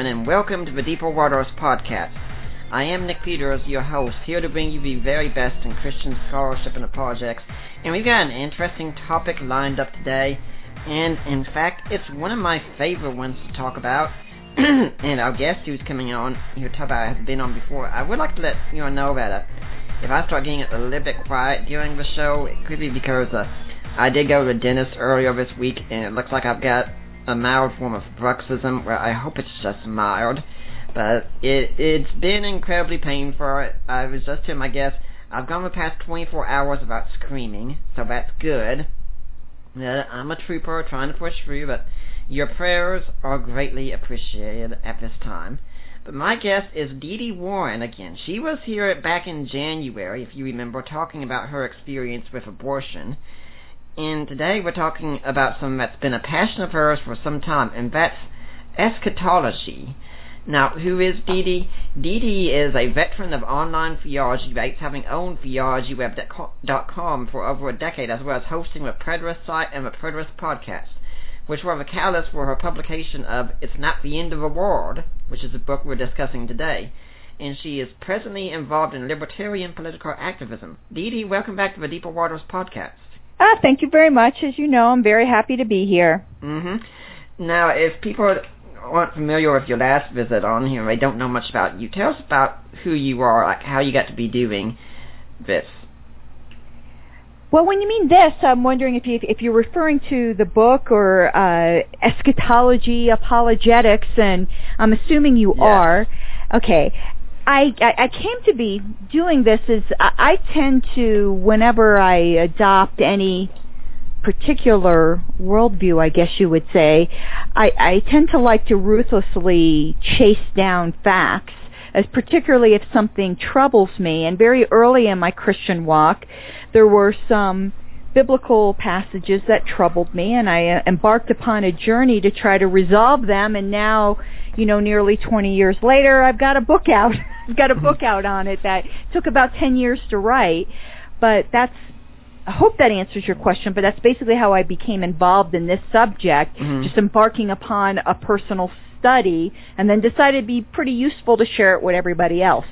Everyone, and welcome to the Deeper Waters podcast. I am Nick Peters, your host, here to bring you the very best in Christian scholarship and apologetics. And we've got an interesting topic lined up today, and in fact, it's one of my favorite ones to talk about. and our guest who's coming on, who Taba has been on before, I would like to let you all know that uh, if I start getting a little bit quiet during the show, it could be because uh, I did go to the dentist earlier this week, and it looks like I've got a mild form of bruxism, where I hope it's just mild. But it it's been incredibly painful. I was just telling my guest I've gone the past 24 hours without screaming, so that's good. Uh, I'm a trooper trying to push through, but your prayers are greatly appreciated at this time. But my guest is Dee Dee Warren again. She was here back in January, if you remember, talking about her experience with abortion. And today we're talking about something that's been a passion of hers for some time, and that's eschatology. Now, who is Dee Dee? Dee Dee is a veteran of online theology debates, having owned theologyweb.com for over a decade, as well as hosting the Preterist site and the Preterist podcast, which were the catalyst for her publication of It's Not the End of the World, which is the book we're discussing today. And she is presently involved in libertarian political activism. Dee Dee, welcome back to the Deeper Waters podcast. Ah, thank you very much. As you know, I'm very happy to be here. Mm-hmm. Now, if people aren't familiar with your last visit on here, they don't know much about you. Tell us about who you are, like how you got to be doing this. Well, when you mean this, I'm wondering if you if you're referring to the book or uh, eschatology, apologetics, and I'm assuming you yes. are. Okay. I, I, came to be doing this is I, I tend to whenever I adopt any particular worldview, I guess you would say, I, I tend to like to ruthlessly chase down facts, as particularly if something troubles me. And very early in my Christian walk, there were some biblical passages that troubled me, and I uh, embarked upon a journey to try to resolve them. And now, you know, nearly 20 years later, I've got a book out. I've got a book mm-hmm. out on it that took about 10 years to write, but that's I hope that answers your question, but that's basically how I became involved in this subject, mm-hmm. just embarking upon a personal study and then decided it'd be pretty useful to share it with everybody else.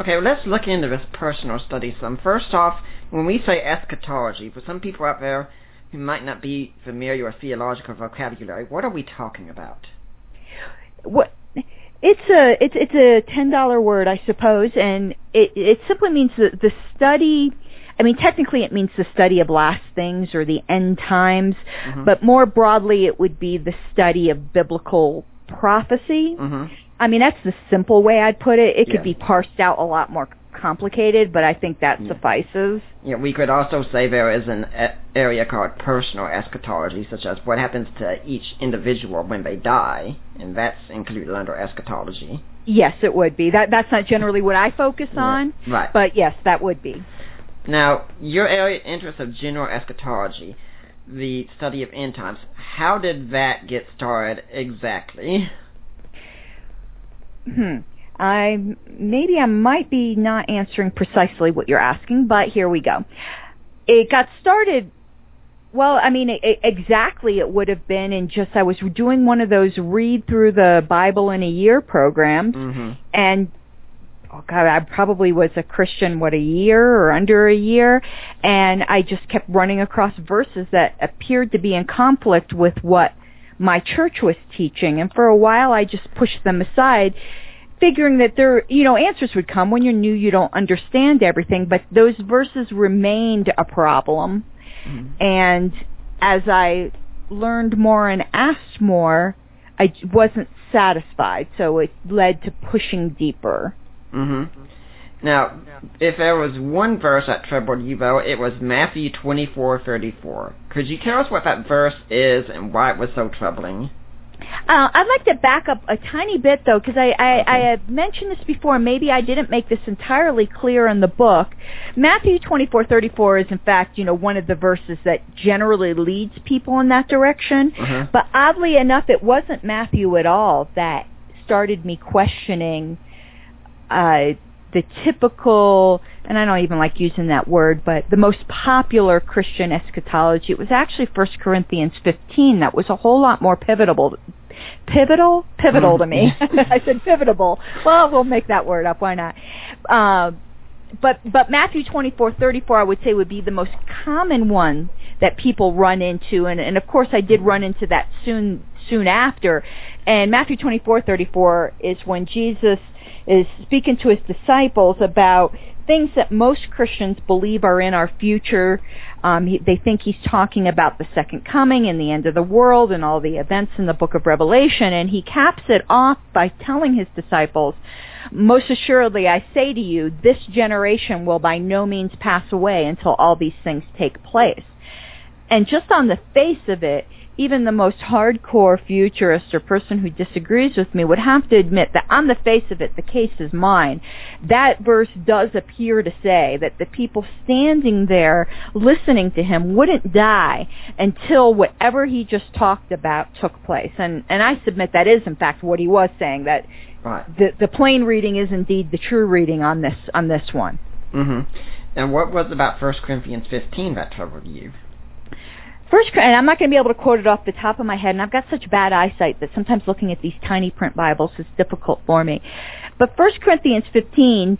Okay, well, let's look into this personal study some. First off, when we say eschatology, for some people out there who might not be familiar with theological vocabulary, what are we talking about? What it's a it's it's a ten dollar word, I suppose, and it it simply means the, the study. I mean, technically, it means the study of last things or the end times, mm-hmm. but more broadly, it would be the study of biblical prophecy. Mm-hmm. I mean, that's the simple way I'd put it. It could be parsed out a lot more complicated, but I think that Yeah. suffices. Yeah, we could also say there is an area called personal eschatology, such as what happens to each individual when they die, and that's included under eschatology. Yes, it would be. That that's not generally what I focus Yeah. on, Right. but yes, that would be. Now, your area of interest of general eschatology, the study of end times, how did that get started exactly? Hmm. I maybe I might be not answering precisely what you're asking, but here we go. It got started. Well, I mean, it, it- exactly it would have been in just I was doing one of those read through the Bible in a year programs, Mm-hmm. and oh god, I probably was a Christian what a year or under a year, and I just kept running across verses that appeared to be in conflict with what my church was teaching, and for a while I just pushed them aside, figuring that there, you know, answers would come when you're new, you don't understand everything, but those verses remained a problem, Mm-hmm. and as I learned more and asked more, I wasn't satisfied, so it led to pushing deeper. hmm Now, if there was one verse that troubled you, though, it was Matthew 24:34. Could you tell us what that verse is and why it was so troubling? Uh, I'd like to back up a tiny bit though, because I, I, I have mentioned this before. Maybe I didn't make this entirely clear in the book. Matthew twenty four thirty four is in fact, you know, one of the verses that generally leads people in that direction. Uh-huh. But oddly enough, it wasn't Matthew at all that started me questioning uh, the typical, and I don't even like using that word, but the most popular Christian eschatology. It was actually 1 Corinthians 15 that was a whole lot more pivotal. Pivotal? Pivotal to me. I said pivotable. Well, we'll make that word up. Why not? Uh, but but Matthew 24:34 I would say would be the most common one that people run into and and of course I did run into that soon soon after and Matthew 24:34 is when Jesus is speaking to his disciples about things that most Christians believe are in our future. Um, he, they think he's talking about the second coming and the end of the world and all the events in the book of Revelation, and he caps it off by telling his disciples, most assuredly I say to you, this generation will by no means pass away until all these things take place. And just on the face of it, even the most hardcore futurist or person who disagrees with me would have to admit that on the face of it, the case is mine. That verse does appear to say that the people standing there listening to him wouldn't die until whatever he just talked about took place. And, and I submit that is in fact what he was saying, that Right. the, the plain reading is indeed the true reading on this, on this one. hmm And what was about 1 Corinthians 15 that troubled you? First, and I'm not going to be able to quote it off the top of my head, and I've got such bad eyesight that sometimes looking at these tiny print Bibles is difficult for me. But 1 Corinthians 15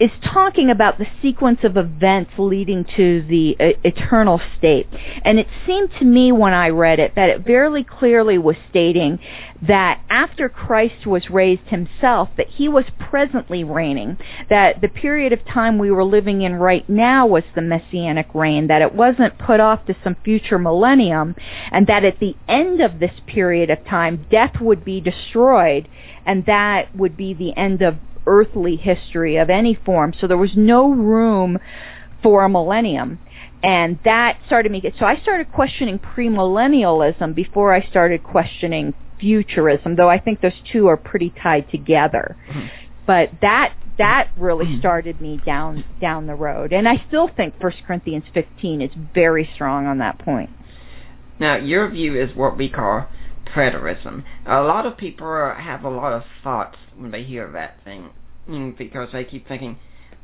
is talking about the sequence of events leading to the uh, eternal state. And it seemed to me when I read it that it very clearly was stating that after Christ was raised himself, that he was presently reigning, that the period of time we were living in right now was the messianic reign, that it wasn't put off to some future millennium, and that at the end of this period of time, death would be destroyed, and that would be the end of earthly history of any form. So there was no room for a millennium. And that started me, get so I started questioning premillennialism before I started questioning futurism, though I think those two are pretty tied together. Mm-hmm. But that that really started me down down the road. And I still think 1 Corinthians 15 is very strong on that point. Now, your view is what we call preterism. A lot of people are, have a lot of thoughts when they hear that thing, mm, because they keep thinking,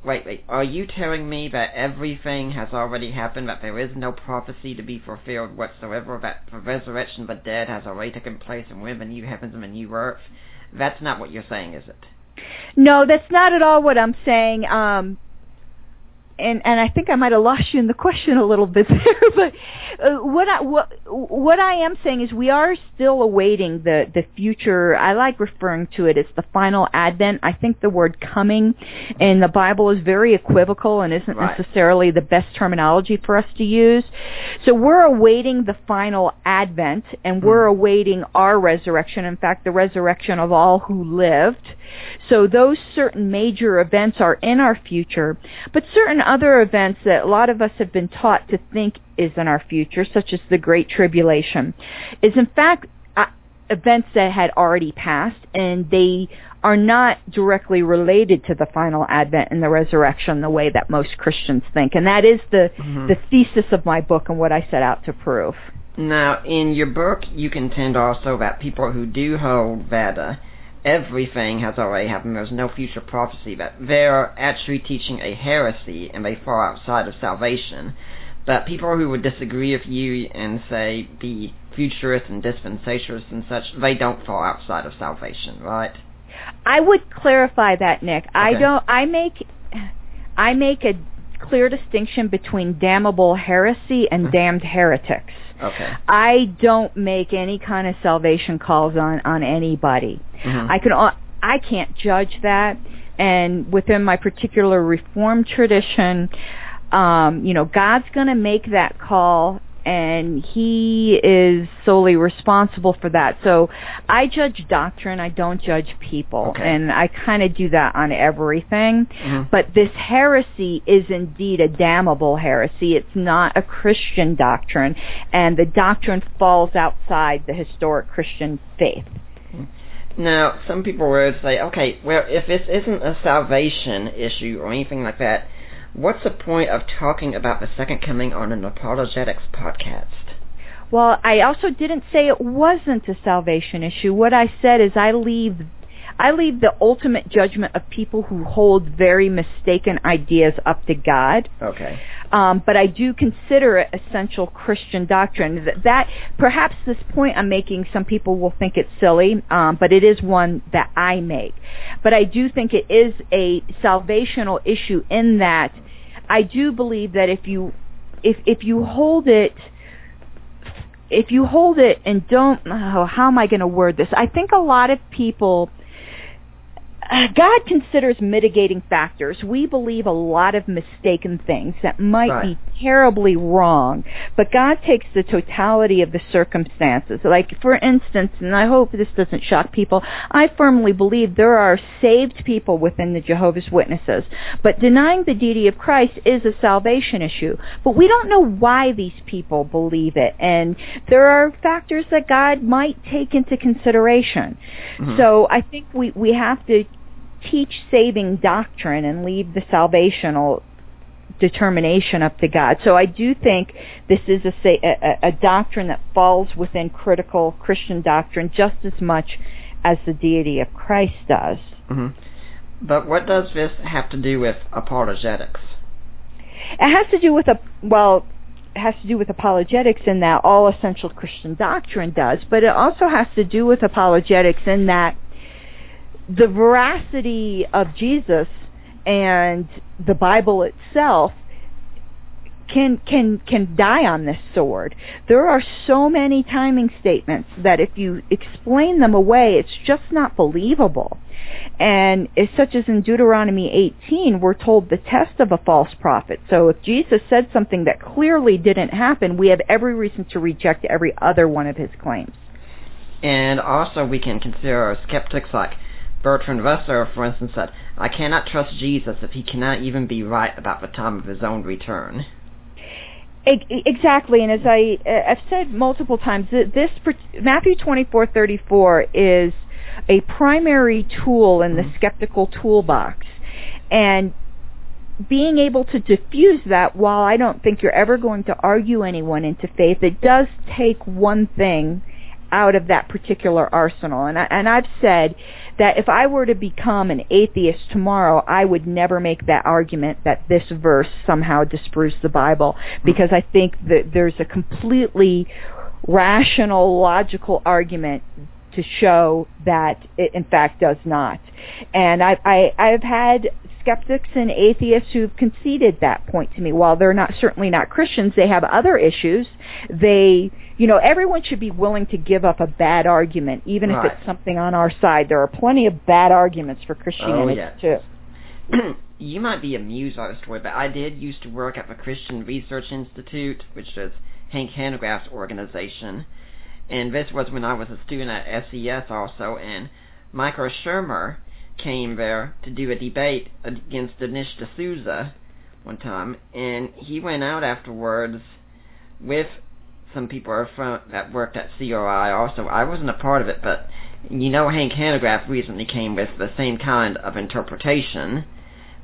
wait, wait, are you telling me that everything has already happened, that there is no prophecy to be fulfilled whatsoever, that the resurrection of the dead has already taken place, and we're in the new heavens and the new earth? That's not what you're saying, is it? No, that's not at all what I'm saying. Um, and and I think I might have lost you in the question a little bit there. But uh, what I what what I am saying is we are still awaiting the the future. I like referring to it as the final advent. I think the word coming in the Bible is very equivocal and isn't Right. necessarily the best terminology for us to use. So we're awaiting the final advent, and we're awaiting our resurrection. In fact, the resurrection of all who lived. So those certain major events are in our future, but certain other events that a lot of us have been taught to think is in our future, such as the Great Tribulation, is in fact uh, events that had already passed and they are not directly related to the final advent and the resurrection the way that most Christians think. And that is the, Mhm. the thesis of my book and what I set out to prove. Now, in your book, you contend also that people who do hold that uh, everything has already happened, there's no future prophecy, that they're actually teaching a heresy and they fall outside of salvation. But people who would disagree with you and say be futurists and dispensationalists and such, they don't fall outside of salvation, right? I would clarify that, Nick. I don't. I make. I make a clear distinction between damnable heresy and damned heretics. Okay. I don't make any kind of salvation calls on on anybody. Mhm. I can. I can't judge that, and within my particular reform tradition, um, you know, God's going to make that call, and he is solely responsible for that. So I judge doctrine, I don't judge people, Okay. and I kind of do that on everything. Mhm. But this heresy is indeed a damnable heresy. It's not a Christian doctrine, and the doctrine falls outside the historic Christian faith. Now, some people would say, okay, well, if this isn't a salvation issue or anything like that, what's the point of talking about the second coming on an apologetics podcast? Well, I also didn't say it wasn't a salvation issue. What I said is I leave I leave the ultimate judgment of people who hold very mistaken ideas up to God. Okay. Um, but I do consider it essential Christian doctrine. That, that perhaps this point I'm making, some people will think it's silly, um, but it is one that I make. But I do think it is a salvational issue in that I do believe that if you if if you hold it if you hold it and don't oh, how am I going to word this? I think a lot of people God considers mitigating factors. We believe a lot of mistaken things that might Right. be terribly wrong, but God takes the totality of the circumstances. Like, for instance, and I hope this doesn't shock people, I firmly believe there are saved people within the Jehovah's Witnesses, but denying the deity of Christ is a salvation issue. But we don't know why these people believe it, and there are factors that God might take into consideration. Mhm. So I think we, we have to teach saving doctrine and leave the salvational determination up to God. So I do think this is a, a, a doctrine that falls within critical Christian doctrine just as much as the deity of Christ does. hmm But what does this have to do with apologetics? It has to do with a well, it has to do with apologetics in that all essential Christian doctrine does, but it also has to do with apologetics in that the veracity of Jesus and the Bible itself can can can die on this sword. There are so many timing statements that if you explain them away, it's just not believable. And such as in Deuteronomy 18, we're told the test of a false prophet. So if Jesus said something that clearly didn't happen, we have every reason to reject every other one of his claims. And also we can consider our skeptics like Bertrand Russell, for instance, said, I cannot trust Jesus if he cannot even be right about the time of his own return. Exactly, and as I uh, I've said multiple times, th- this Matthew twenty four thirty four is a primary tool in the Mhm. skeptical toolbox, and being able to diffuse that, while I don't think you're ever going to argue anyone into faith, it does take one thing out of that particular arsenal. And I, and I've said that if I were to become an atheist tomorrow, I would never make that argument that this verse somehow disproves the Bible hmm. because I think that there's a completely rational, logical argument to show that it in fact does not. And I, I, I've had skeptics and atheists who've conceded that point to me. While they're not certainly not Christians, they have other issues. They, you know, everyone should be willing to give up a bad argument, even Right. if it's something on our side. There are plenty of bad arguments for Christianity oh, yes. too. you might be amused by the story, but I did used to work at the Christian Research Institute, which is Hank Hanegraaff's organization. And this was when I was a student at SES also, and Michael Shermer came there to do a debate against Dinesh D'Souza one time, and he went out afterwards with some people from that worked at CRI also. I wasn't a part of it, but you know Hank Hanegraaff recently came with the same kind of interpretation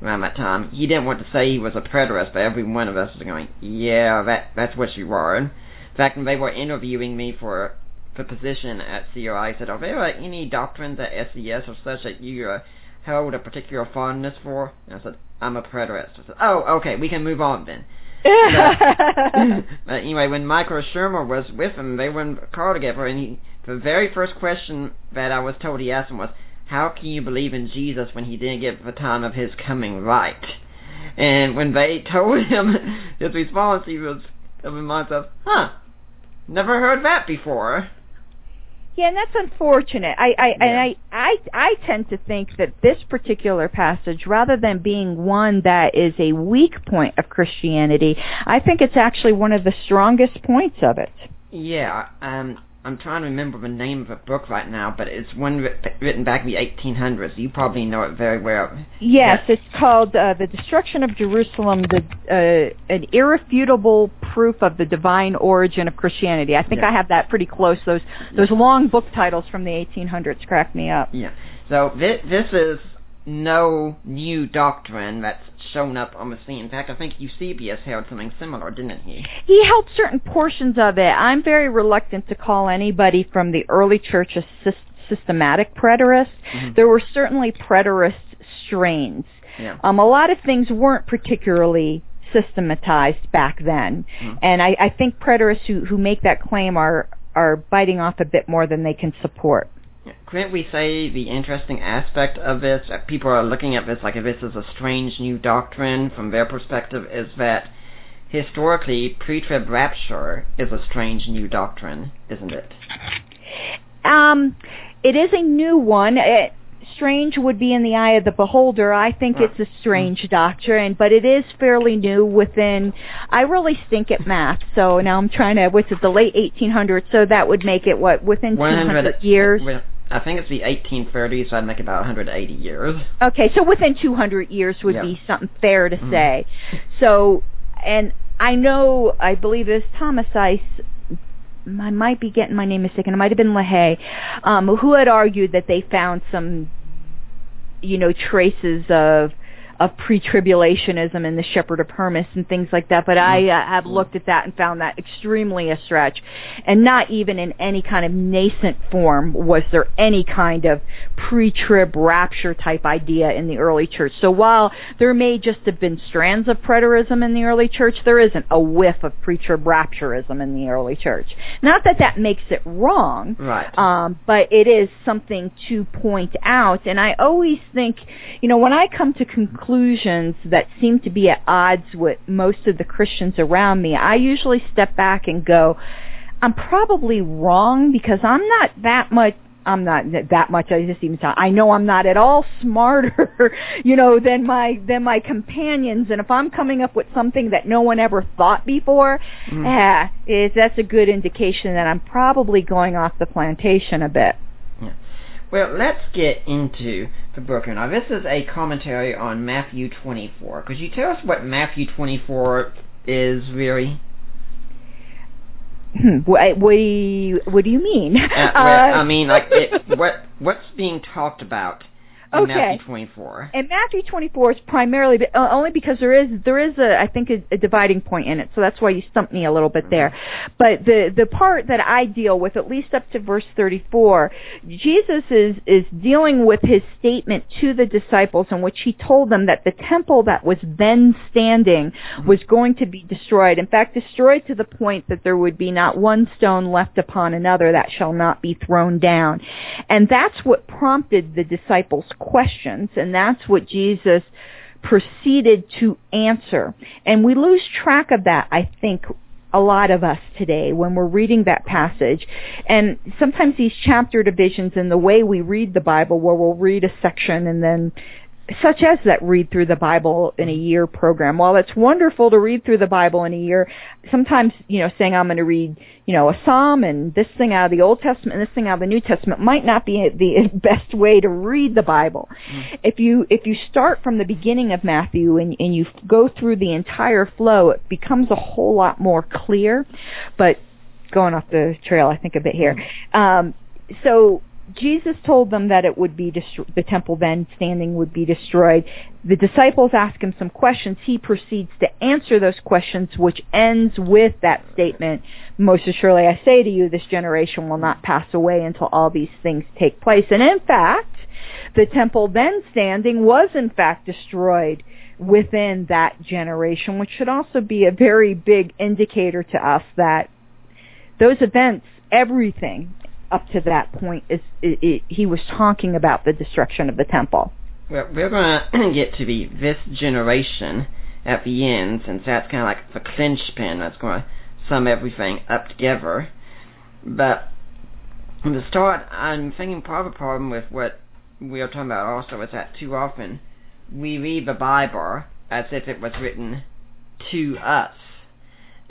around that time. He didn't want to say he was a preterist, but every one of us was going, yeah, that that's what you are. In fact, when they were interviewing me for the position at CRI, said, are there any doctrines at SES or such that you uh, hold a particular fondness for? And I said, I'm a preterist. I said, oh, okay, we can move on then. but anyway, when Michael Shermer was with him, they were in a car together, and he, the very first question that I was told he asked him was, how can you believe in Jesus when he didn't get the time of his coming right? And when they told him his response, he was of himself, huh, never heard that before. Yeah, and that's unfortunate. I, I Yeah. and I, I I tend to think that this particular passage, rather than being one that is a weak point of Christianity, I think it's actually one of the strongest points of it. Yeah, um, I'm trying to remember the name of a book right now, but it's one written back in the 1800s. You probably know it very well. Yes, it's called uh, "The Destruction of Jerusalem: The uh, An Irrefutable Proof of the Divine Origin of Christianity." I think Yeah. I have that pretty close. Those those long book titles from the 1800s crack me up. Yeah. So this, this is no new doctrine that's shown up on the scene. In fact, I think Eusebius held something similar, didn't he? He held certain portions of it. I'm very reluctant to call anybody from the early church a sys- systematic preterist. Mhm. There were certainly preterist strains. Yeah. Um, a lot of things weren't particularly systematized back then, Mhm. and I, I think preterists who, who make that claim are are biting off a bit more than they can support. Couldn't we say the interesting aspect of this, that people are looking at this like if this is a strange new doctrine from their perspective, is that historically pre-trib rapture is a strange new doctrine, isn't it? Um, it is a new one. It, strange would be in the eye of the beholder. I think it's a strange doctrine, but it is fairly new within, I really stink at math, so now I'm trying to, what's it, the late 1800s, so that would make it, what, within 200 years? well, I think it's the 1830s, so I'd make about 180 years. Okay, so within 200 years would Yeah. be something fair to Mhm. say. So, and I know, I believe it's Thomas Ice, I might be getting my name mistaken, it might have been LaHaye, um, who had argued that they found some, you know, traces of of pre-tribulationism and the Shepherd of Hermas and things like that. But I uh, have looked at that and found that extremely a stretch, and not even in any kind of nascent form was there any kind of pre-trib rapture type idea in the early church. So while there may just have been strands of preterism in the early church, there isn't a whiff of pre-trib rapturism in the early church. Not that that makes it wrong, Right. um, but it is something to point out. And I always think, you know, when I come to conclusions that seem to be at odds with most of the Christians around me, I usually step back and go, I'm probably wrong because I'm not that much I'm not that much. I just even I know I'm not at all smarter, you know, than my than my companions. And if I'm coming up with something that no one ever thought before, Mm. eh, is that's a good indication that I'm probably going off the plantation a bit. Well, let's get into the book. Now, this is a commentary on Matthew 24. Could you tell us what Matthew 24 is, really? Hmm, what, what do you what do you mean? Uh, well, I mean, like, it, what what's being talked about in Okay. Matthew 24? And Matthew 24 is primarily uh, only because there is there is a I think a, a dividing point in it, so that's why you stumped me a little bit there. But the the part that I deal with, at least up to verse 34, Jesus is is dealing with his statement to the disciples in which he told them that the temple that was then standing was going to be destroyed. In fact, destroyed to the point that there would be not one stone left upon another that shall not be thrown down. And that's what prompted the disciples' questions, and that's what Jesus proceeded to answer. And we lose track of that, I think, a lot of us today when we're reading that passage. And sometimes these chapter divisions and the way we read the Bible, where we'll read a section and then such as that read through the Bible in a year program. While it's wonderful to read through the Bible in a year, sometimes, you know, saying I'm going to read, you know, a psalm and this thing out of the Old Testament and this thing out of the New Testament might not be the best way to read the Bible. If you if you start from the beginning of Matthew and and you go through the entire flow, it becomes a whole lot more clear. But going off the trail, I think a bit here. Um, so Jesus told them that it would be destro- the temple then standing would be destroyed. The disciples ask him some questions. He proceeds to answer those questions, which ends with that statement, most assuredly I say to you, this generation will not pass away until all these things take place. And in fact, the temple then standing was in fact destroyed within that generation, which should also be a very big indicator to us that those events, everything up to that point is it, it, he was talking about the destruction of the temple. Well, we're going to get to be this generation at the end, since that's kind of like the clinch pin that's going to sum everything up together. But From the start, I'm thinking part of the problem with what we are talking about also is that too often we read the Bible as if it was written to us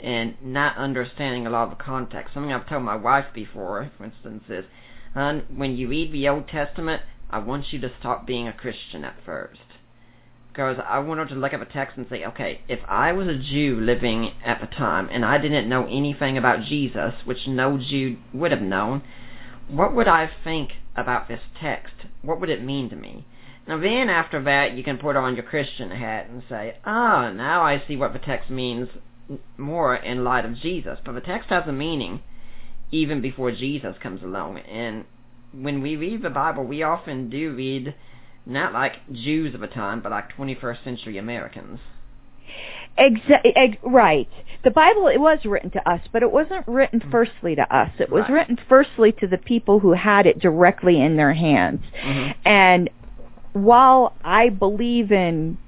and not understanding a lot of the context. Something I've told my wife before, for instance, is, Hon, when you read the Old Testament, I want you to stop being a Christian at first. Because I want her to look at the text and say, okay, if I was a Jew living at the time and I didn't know anything about Jesus, which no Jew would have known, what would I think about this text? What would it mean to me? Now then, after that, you can put on your Christian hat and say, ah, now I see what the text means more in light of Jesus. But the text has a meaning even before Jesus comes along. And when we read the Bible, we often do read not like Jews of a time, but like 21st century Americans. Exa- ex- right. The Bible it was written to us, but it wasn't written firstly to us. It was Right. written firstly to the people who had it directly in their hands. Mhm. And while I believe in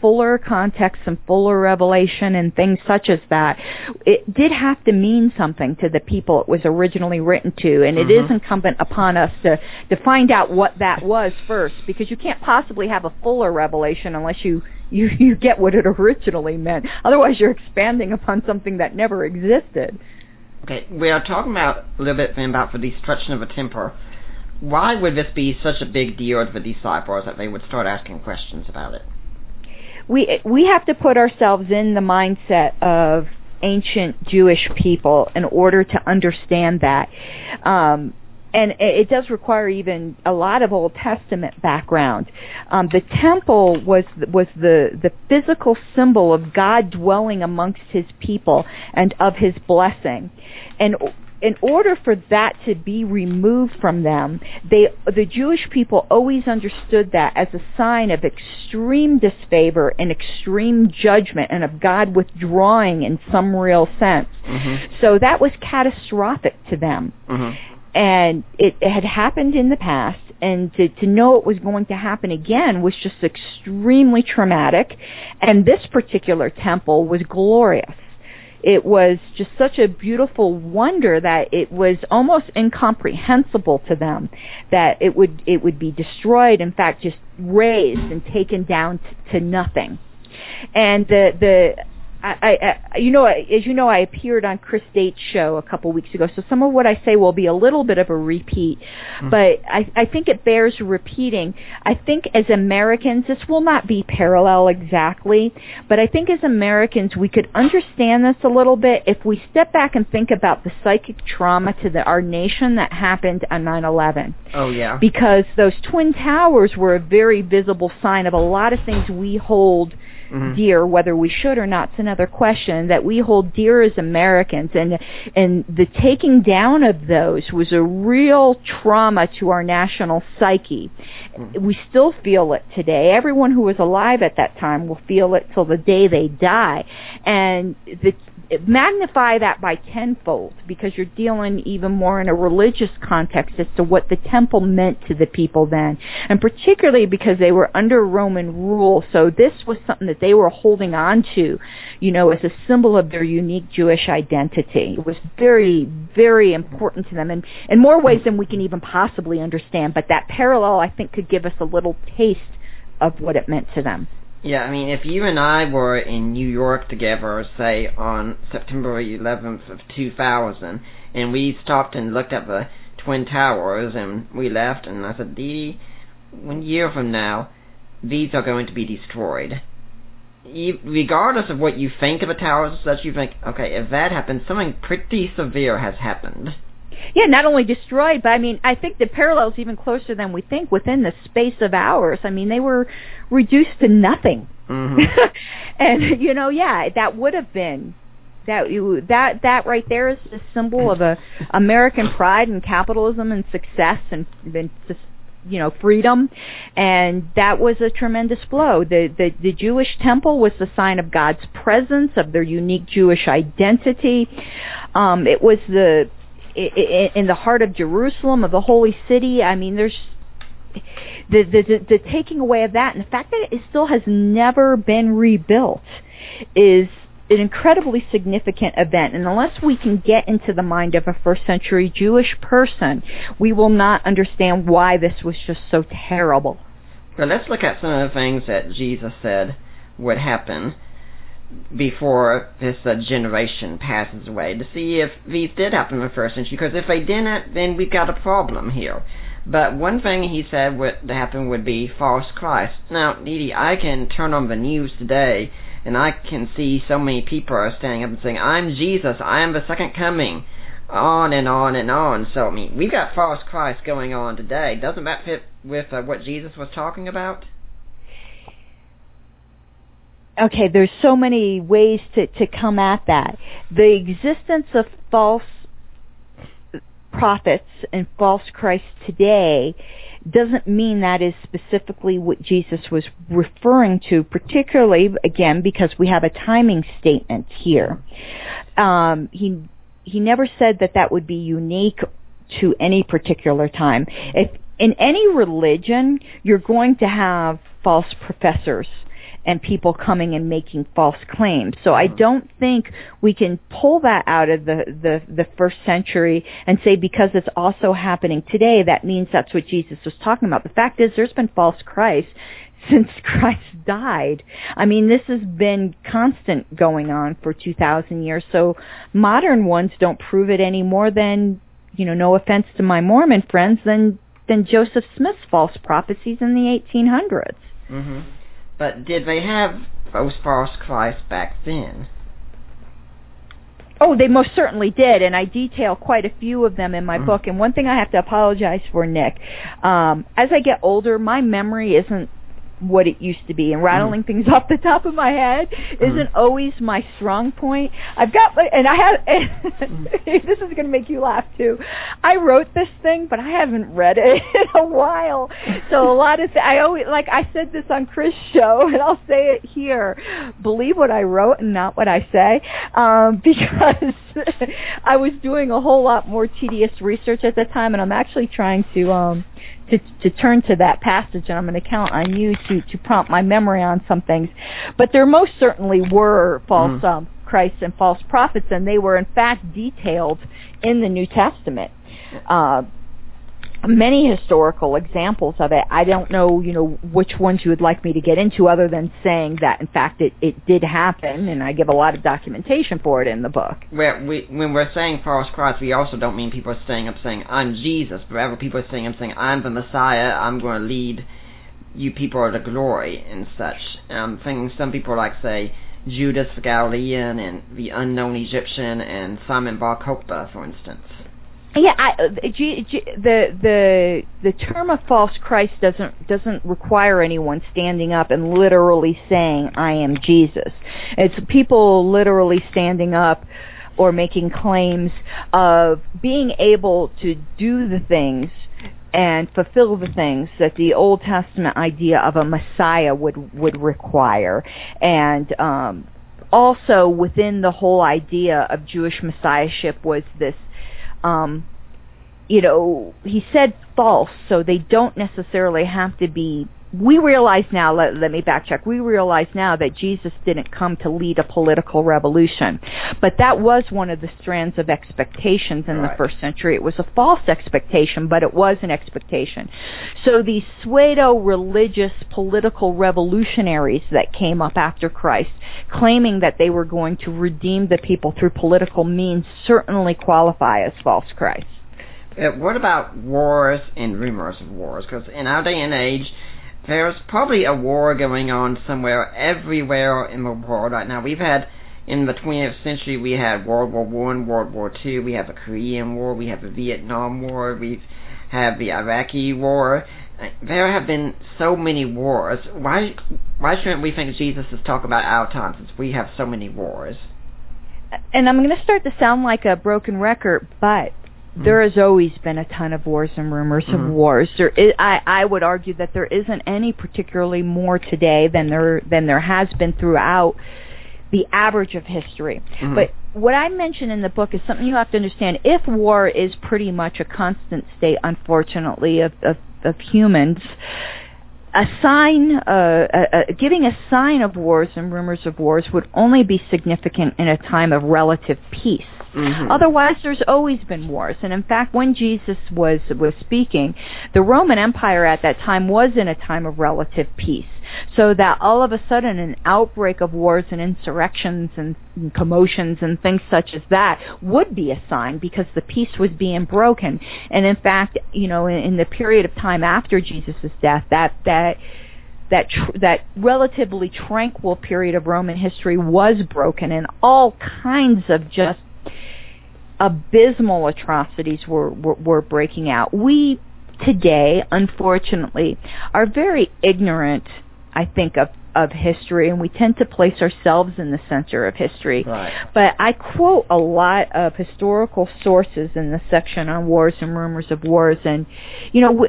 fuller context and fuller revelation and things such as that, it did have to mean something to the people it was originally written to, and it mm-hmm. is incumbent upon us to to find out what that was first, because you can't possibly have a fuller revelation unless you you you get what it originally meant. Otherwise, you're expanding upon something that never existed. Okay, we are talking about a little bit then about the destruction of the temple. Why would this be such a big deal to the disciples that they would start asking questions about it? We we have to put ourselves in the mindset of ancient Jewish people in order to understand that. Um, and it does require even a lot of Old Testament background. Um, the temple was was the the physical symbol of God dwelling amongst His people and of His blessing, and in order for that to be removed from them, they the Jewish people always understood that as a sign of extreme disfavor and extreme judgment and of God withdrawing in some real sense. Mm-hmm. So that was catastrophic to them Mm-hmm. and it, it had happened in the past and to, to know it was going to happen again was just extremely traumatic and this particular temple was glorious it was just such a beautiful wonder that it was almost incomprehensible to them that it would it would be destroyed in fact just razed and taken down t- to nothing. And the the I, I, you know, as you know, I appeared on Chris Date's show a couple weeks ago, so some of what I say will be a little bit of a repeat, mm-hmm. but I, I think it bears repeating. I think as Americans, this will not be parallel exactly, but I think as Americans, we could understand this a little bit if we step back and think about the psychic trauma to the, our nation that happened on 9/11 Oh yeah. because those twin towers were a very visible sign of a lot of things we hold Mhm. dear whether we should or not is another question that we hold dear as Americans. And and the taking down of those was a real trauma to our national psyche. We still feel it today. Everyone who was alive at that time will feel it till the day they die. And the magnify that by tenfold because you're dealing even more in a religious context as to what the temple meant to the people then. And particularly because they were under roman rule so this was something that they were holding on to you know as a symbol of their unique jewish identity. It was very very important to them and in more ways than we can even possibly understand but that parallel i think could give us a little taste of what it meant to them Yeah, I mean, if you and I were in New York together, say on September 11th of 2000, and we stopped and looked at the Twin Towers, and we left, and I said, Dee one year from now, these are going to be destroyed. You, regardless of what you think of the towers, such you think, okay, if that happens, something pretty severe has happened. Yeah, not only destroyed, but I mean, I think the parallel's even closer than we think within the space of hours. I mean, they were reduced to nothing. hmm and you know, yeah, that would have been that that that right there is a symbol of a American pride and capitalism and success and, and you know freedom and that was a tremendous blow the, the the Jewish temple was the sign of God's presence of their unique Jewish identity um it was the in the heart of Jerusalem of the holy city i mean there's the, the the the taking away of that and the fact that it still has never been rebuilt is an incredibly significant event. And unless we can get into the mind of a first century Jewish person, we will not understand why this was just so terrible. Well, let's look at some of the things that Jesus said would happen before this uh, generation passes away to see if these did happen in the first century. Because if they didn't, then we've got a problem here. But one thing he said would happen would be false Christ. Now, Dee I can turn on the news today and I can see so many people are standing up and saying, I'm Jesus, I am the second coming, on and on and on. So, I mean, we've got false Christ going on today. Doesn't that fit with uh, what Jesus was talking about? Okay, there's so many ways to, to come at that. The existence of false prophets and false Christ today doesn't mean that is specifically what Jesus was referring to, particularly, again, because we have a timing statement here. Um, he, he never said that that would be unique to any particular time. If in any religion, you're going to have false professors and people coming and making false claims. So I don't think we can pull that out of the, the, the first century and say because it's also happening today, that means that's what Jesus was talking about. The fact is there's been false Christ since Christ died. I mean, this has been constant going on for 2,000 years. So modern ones don't prove it any more than, you know, no offense to my Mormon friends, than, than Joseph Smith's false prophecies in the 1800s. Mm-hmm. But did they have those false Christs back then? Oh, they most certainly did, and I detail quite a few of them in my Mm. book. And one thing I have to apologize for, Nick, um, as I get older, my memory isn't what it used to be, and rattling things off the top of my head isn't always my strong point. I've got, and I have. and this is going to make you laugh too. I wrote this thing, but I haven't read it in a while, so a lot of th- I always like I said this on Chris' show, and I'll say it here: believe what I wrote and not what I say, um, because I was doing a whole lot more tedious research at the time, and I'm actually trying to. Um, to, to turn to that passage, and I'm going to count on you to, to prompt my memory on some things. But there most certainly were false Mm. um, Christs and false prophets, and they were in fact detailed in the New Testament. Uh, many historical examples of it. I don't know, you know, which ones you would like me to get into other than saying that in fact it, it did happen and I give a lot of documentation for it in the book. Well, we, when we're saying false Christ, we also don't mean people are up saying, I'm Jesus, but rather people are up saying, I'm the Messiah, I'm going to lead you people to glory and such. Um, things some people like say, Judas the Galilean and the unknown Egyptian and Simon Bar Kokhba, for instance. Yeah, I, uh, G, G, the the the term of false Christ doesn't doesn't require anyone standing up and literally saying I am Jesus. It's people literally standing up or making claims of being able to do the things and fulfill the things that the Old Testament idea of a Messiah would would require, and um, also within the whole idea of Jewish messiahship was this um, you know, he said false, so they don't necessarily have to be. We realize now, let, let me backtrack, we realize now that Jesus didn't come to lead a political revolution. But that was one of the strands of expectations in Right. the first century. It was a false expectation, but it was an expectation. So these pseudo-religious political revolutionaries that came up after Christ, claiming that they were going to redeem the people through political means, certainly qualify as false Christ. Uh, what about wars and rumors of wars? Because in our day and age, there's probably a war going on somewhere, everywhere in the world right now. We've had, in the 20th century, we had World War One, World War Two, we have the Korean War, we have the Vietnam War, we have the Iraqi War. There have been so many wars. Why, why shouldn't we think Jesus is talking about our time since we have so many wars? And I'm going to start to sound like a broken record, but there has always been a ton of wars and rumors Mhm. of wars. There is, I, I would argue that there isn't any particularly more today than there than there has been throughout the average of history. Mhm. But what I mention in the book is something you have to understand. If war is pretty much a constant state, unfortunately, of, of, of humans, a sign, uh, uh, giving a sign of wars and rumors of wars would only be significant in a time of relative peace. Mhm. Otherwise, there's always been wars, and in fact, when Jesus was was speaking, the Roman Empire at that time was in a time of relative peace. So that all of a sudden, an outbreak of wars and insurrections and, and commotions and things such as that would be a sign because the peace was being broken. And in fact, you know, in, in the period of time after Jesus' death, that that that tr- that relatively tranquil period of Roman history was broken, and all kinds of just abysmal atrocities were, were, were breaking out. We today, unfortunately, are very ignorant, I think, of, of history, and we tend to place ourselves in the center of history. Right. But I quote a lot of historical sources in the section on wars and rumors of wars, and you know,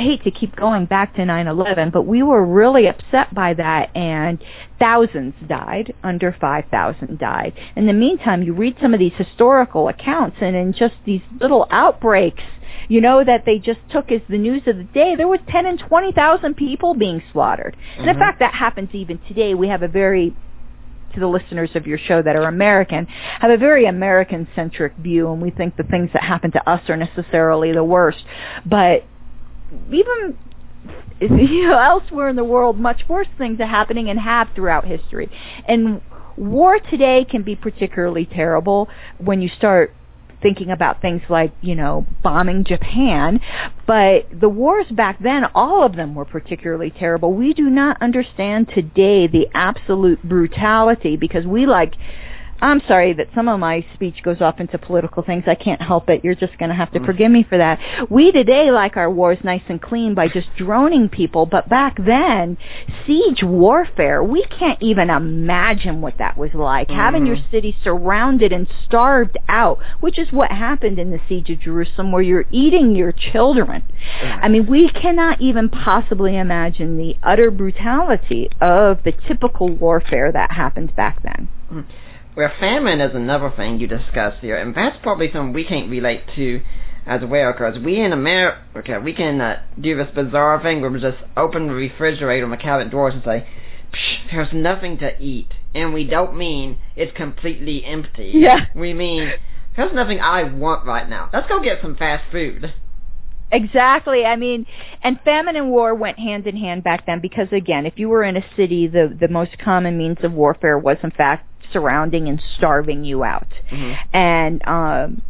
hate to keep going back to 9/11, but we were really upset by that, and thousands died. Under 5,000 died. In the meantime, you read some of these historical accounts, and in just these little outbreaks, you know that they just took as the news of the day. There was 10 and 20,000 people being slaughtered, and in Mhm. fact, that happens even today. We have a very to the listeners of your show that are American have a very American centric view and we think the things that happen to us are necessarily the worst. But even you know, elsewhere in the world, much worse things are happening and have throughout history. And war today can be particularly terrible when you start thinking about things like, you know, bombing Japan, but the wars back then, all of them were particularly terrible. We do not understand today the absolute brutality because we like I'm sorry that some of my speech goes off into political things. I can't help it. You're just going to have to Mm. forgive me for that. We today like our wars nice and clean by just droning people, but back then, siege warfare, we can't even imagine what that was like. Having your city surrounded and starved out, which is what happened in the siege of Jerusalem where you're eating your children. I mean, we cannot even possibly imagine the utter brutality of the typical warfare that happened back then. Well, famine is another thing you discuss here, and that's probably something we can't relate to as well, because we in America, we can uh, do this bizarre thing where we just open the refrigerator and the cabinet doors and say, Psh, there's nothing to eat. And we don't mean it's completely empty. Yeah. We mean, there's nothing I want right now. Let's go get some fast food. Exactly. I mean, and famine and war went hand in hand back then because again, if you were in a city, the the most common means of warfare was in fact surrounding and starving you out. Mhm. And um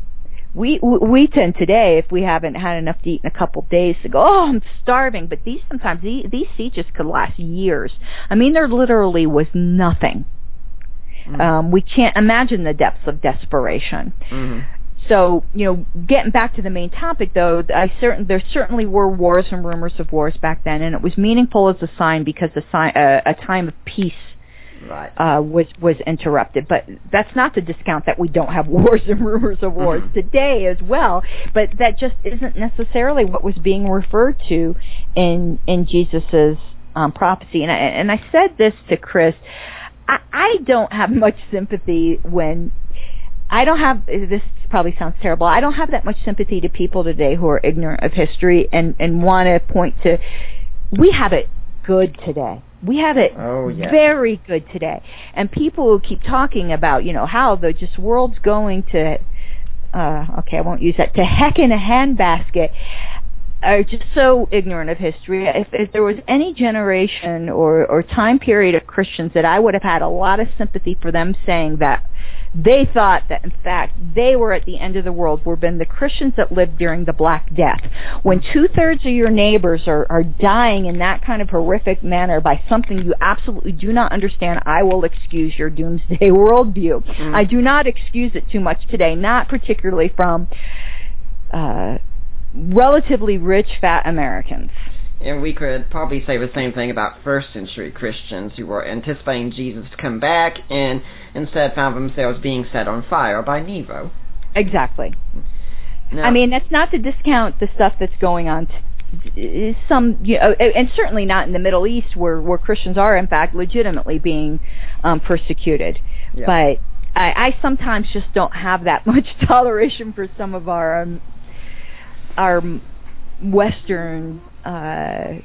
we we tend today, if we haven't had enough to eat in a couple of days, to go, oh, I'm starving. But these sometimes these, these sieges could last years. I mean, there literally was nothing. Mhm. Um, we can't imagine the depths of desperation. Mhm. So, you know, getting back to the main topic though, I certain there certainly were wars and rumors of wars back then, and it was meaningful as a sign because a sign uh, a time of peace Right. uh, was was interrupted. But that's not to discount that we don't have wars and rumors of wars Mhm. today as well. But that just isn't necessarily what was being referred to in in Jesus's um, prophecy. And I, and I said this to Chris. I, I don't have much sympathy when I don't have this probably sounds terrible. I don't have that much sympathy to people today who are ignorant of history and and want to point to we have it good today. We have it Oh, yeah. very good today. And people who keep talking about, you know, how the just world's going to uh okay, I won't use that to heck in a handbasket are just so ignorant of history. If, if there was any generation or, or time period of Christians that I would have had a lot of sympathy for them saying that they thought that in fact they were at the end of the world were been the Christians that lived during the Black Death. When two thirds of your neighbors are, are dying in that kind of horrific manner by something you absolutely do not understand, I will excuse your doomsday worldview. Mm. I do not excuse it too much today, not particularly from uh, relatively rich fat Americans. And we could probably say the same thing about first century Christians who were anticipating Jesus to come back and instead found themselves being set on fire by Nero. Exactly. Now, I mean, that's not to discount the stuff that's going on. T- some, you know, and certainly not in the Middle East, where where Christians are in fact legitimately being um, persecuted. Yeah. But I, I sometimes just don't have that much toleration for some of our um, our Western uh, uh,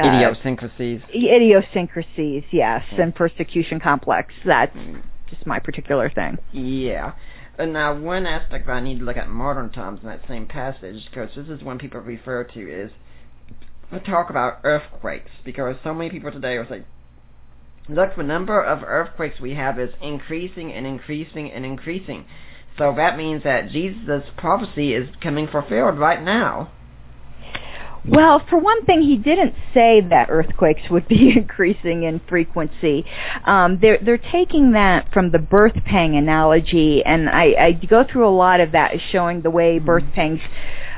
idiosyncrasies. idiosyncrasies, yes, and persecution complex. That's just my particular thing. Yeah. And now, one aspect that I need to look at in modern times in that same passage, because this is one people refer to, is we talk about earthquakes, because so many people today are saying, look, the number of earthquakes we have is increasing and increasing and increasing. So that means that Jesus' prophecy is coming fulfilled right now. Well, for one thing, he didn't say that earthquakes would be increasing in frequency. Um, they're they're taking that from the birth pang analogy, and I, I go through a lot of that, showing the way birth pangs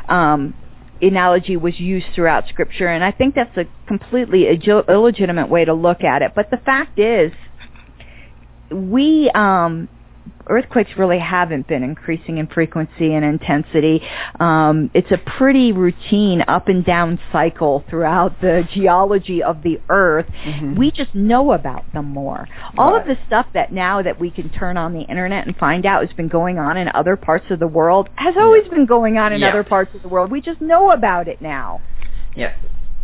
um, analogy was used throughout Scripture, and I think that's a completely illegitimate way to look at it. But the fact is, we um, earthquakes really haven't been increasing in frequency and intensity. Um, it's a pretty routine up and down cycle throughout the geology of the Earth. Mhm. We just know about them more. All of the stuff that now that we can turn on the internet and find out has been going on in other parts of the world has always been going on in Yeah. other parts of the world. We just know about it now. Yeah.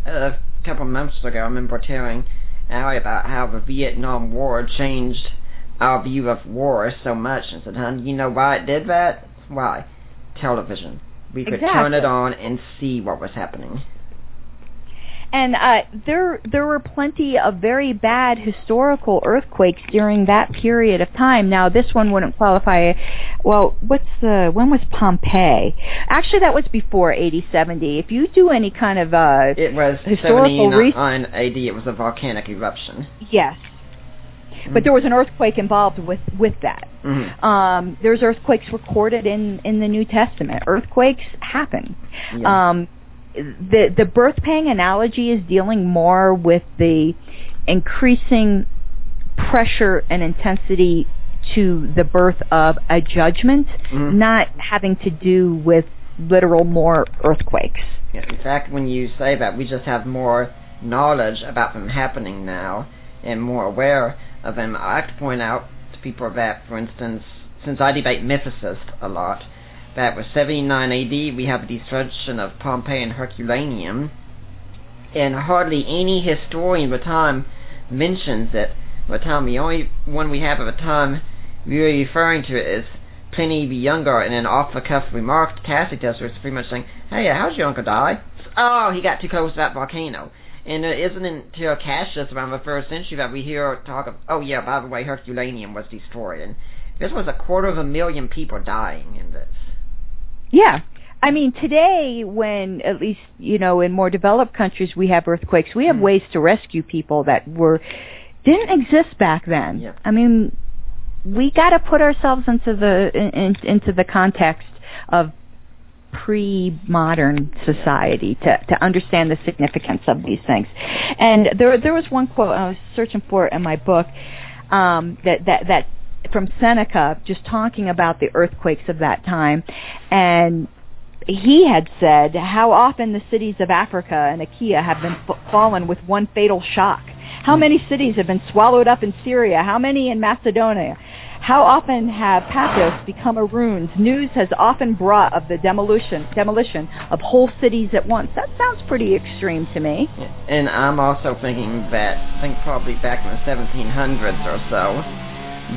A couple of months ago, I remember telling Allie about how the Vietnam War changed our view of war so much. And said, "Hon, you know why it did that? Why? Television. We could turn it on and see what was happening." And uh, there there were plenty of very bad historical earthquakes during that period of time. Now this one wouldn't qualify. Well, what's the when was Pompeii? Actually, that was before 8070. If you do any kind of uh, It was Historical 79 AD. It was a volcanic eruption. yes, but there was an earthquake involved with with that. Mhm. Um, there's earthquakes recorded in in the New Testament. Earthquakes happen. Yeah. Um, the the birth pang analogy is dealing more with the increasing pressure and intensity to the birth of a judgment, Mhm. not having to do with literal more earthquakes. Yeah, in fact, when you say that, we just have more knowledge about them happening now and more aware of them. I like to point out to people that, for instance, since I debate mythicists a lot, that with 79 AD we have the destruction of Pompeii and Herculaneum, and hardly any historian of the time mentions it. At the time, the only one we have at the time really referring to it is Pliny the Younger, and an off-the-cuff remark to Tacitus was pretty much saying, "Hey, how'd your uncle die?" Oh, he got too close to that volcano. And it isn't until Cassius around the first century that we hear talk of, oh yeah, by the way, Herculaneum was destroyed. And this was a quarter of a million people dying in this. Yeah. I mean, today, when at least, you know, in more developed countries we have earthquakes, we have Mhm. ways to rescue people that were, didn't exist back then. Yeah. I mean, we got to put ourselves into the, in, into the context of pre-modern society to, to understand the significance of these things. And there, there was one quote I was searching for in my book, um, that, that, that from Seneca, just talking about the earthquakes of that time, and he had said how often the cities of Africa and Achaia have been fallen with one fatal shock. How many cities have been swallowed up in Syria? How many in Macedonia? How often have Paphos become a ruins? News has often brought of the demolition demolition of whole cities at once. That sounds pretty extreme to me. And I'm also thinking that, I think probably back in the 1700s or so.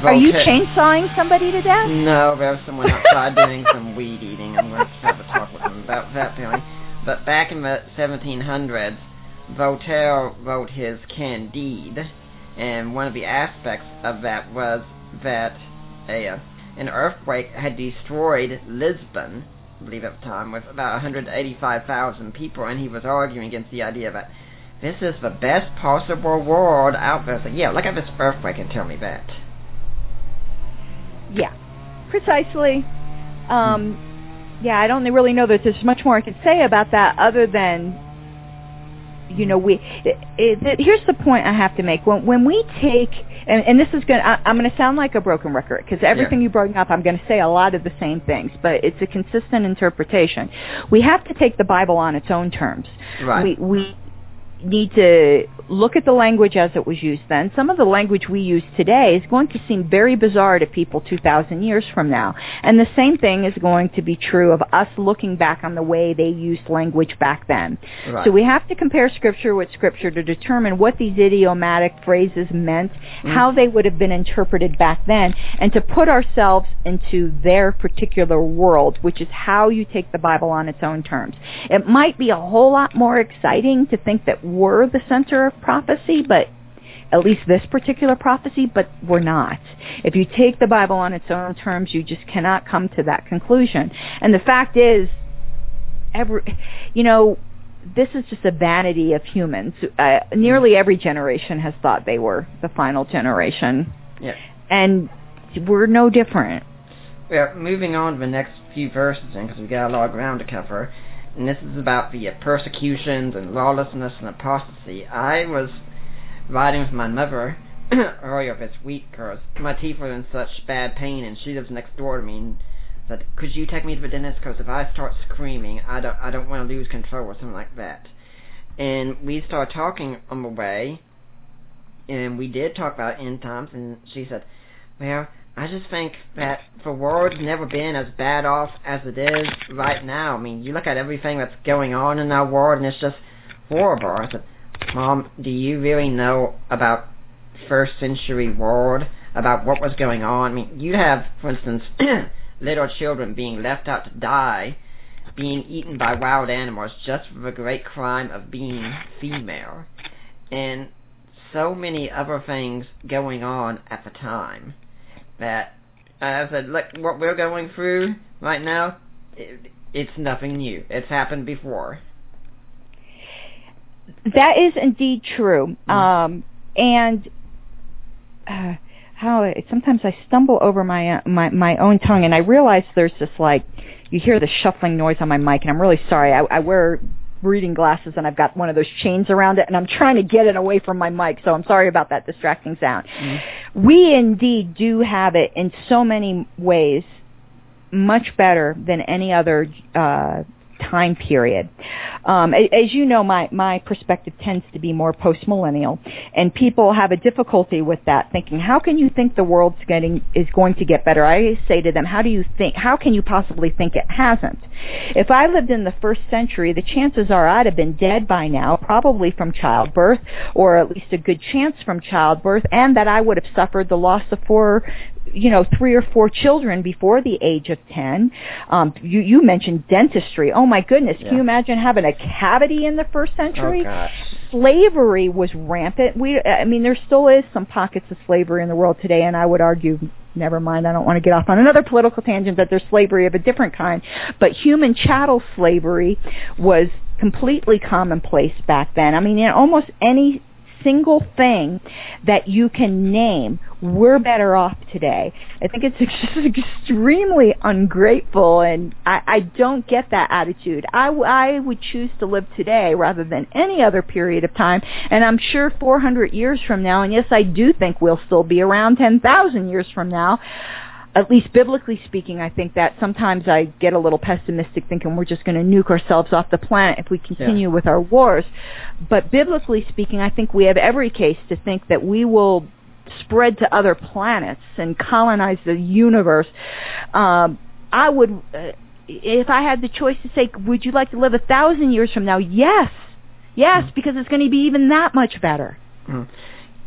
Are you chainsawing somebody to death? No, there was someone outside doing some weed eating. I'm going to have a talk with him about that apparently. But back in the 1700s, Voltaire wrote his Candide, and one of the aspects of that was that a an earthquake had destroyed Lisbon, I believe at the time, with about 185,000 people, and he was arguing against the idea that this is the best possible world out there. So yeah, look at this earthquake and tell me that. Yeah, precisely. Um, yeah, I don't really know that there's much more I can say about that other than, you know, we. Eh, eh, it, it, here's the point I have to make. When when we take, and, and this is going, to I'm going to sound like a broken record because everything Yeah. you brought up, I'm going to say a lot of the same things, but it's a consistent interpretation. We have to take the Bible on its own terms. Right. We we need to look at the language as it was used then. Some of the language we use today is going to seem very bizarre to people 2,000 years from now. And the same thing is going to be true of us looking back on the way they used language back then. Right. So we have to compare scripture with scripture to determine what these idiomatic phrases meant, Mm-hmm. how they would have been interpreted back then, and to put ourselves into their particular world, which is how you take the Bible on its own terms. It might be a whole lot more exciting to think that we're the center of prophecy, but at least this particular prophecy, but we're not. If you take the Bible on its own terms, you just cannot come to that conclusion. And the fact is, every, you know, this is just a vanity of humans. Uh, nearly every generation has thought they were the final generation, Yeah. and we're no different. Well, moving on to the next few verses, because we've got a lot of ground to cover, and this is about the uh, persecutions and lawlessness and apostasy. I was riding with my mother earlier this week because my teeth were in such bad pain, and she lives next door to me. And said, "Could you take me to the dentist? Because if I start screaming, I don't, I don't want to lose control or something like that." And we started talking on the way, and we did talk about end times, and she said, "Well." I just think that the world's never been as bad off as it is right now. I mean, you look at everything that's going on in our world, and it's just horrible. I said, Mom, do you really know about first century world, about what was going on? I mean, you have, for instance, little children being left out to die, being eaten by wild animals just for the great crime of being female, and so many other things going on at the time that as I said, look, what we're going through right now, it, it's nothing new. It's happened before. That is indeed true. Um, and uh, how sometimes I stumble over my uh, my my own tongue, and I realize there's this like you hear the shuffling noise on my mic, and I'm really sorry. I, I wear reading glasses and I've got one of those chains around it and I'm trying to get it away from my mic so I'm sorry about that distracting sound. Mm-hmm. We indeed do have it in so many ways much better than any other uh, time period. Um, as you know, my, my perspective tends to be more post-millennial, and people have a difficulty with that, thinking, how can you think the world's getting is going to get better? I say to them, how do you think? How can you possibly think it hasn't? If I lived in the first century, the chances are I'd have been dead by now, probably from childbirth, or at least a good chance from childbirth, and that I would have suffered the loss of four you know, three or four children before the age of 10. Um, you, you mentioned dentistry. Oh my goodness. Yeah. Can you imagine having a cavity in the first century? Oh gosh. Slavery was rampant. We, I mean, there still is some pockets of slavery in the world today, and I would argue never mind, I don't want to get off on another political tangent that there's slavery of a different kind. But human chattel slavery was completely commonplace back then. I mean, in almost any single thing that you can name, we're better off today. I think it's just extremely ungrateful, and I, I don't get that attitude. I, I would choose to live today rather than any other period of time, and I'm sure 400 years from now, and yes, I do think we'll still be around 10,000 years from now, at least biblically speaking, I think that sometimes I get a little pessimistic thinking we're just going to nuke ourselves off the planet if we continue Yeah. with our wars. But biblically speaking, I think we have every case to think that we will spread to other planets and colonize the universe. Um, I would, uh, if I had the choice to say, would you like to live a thousand years from now? Yes. Yes, because it's going to be even that much better. Mm.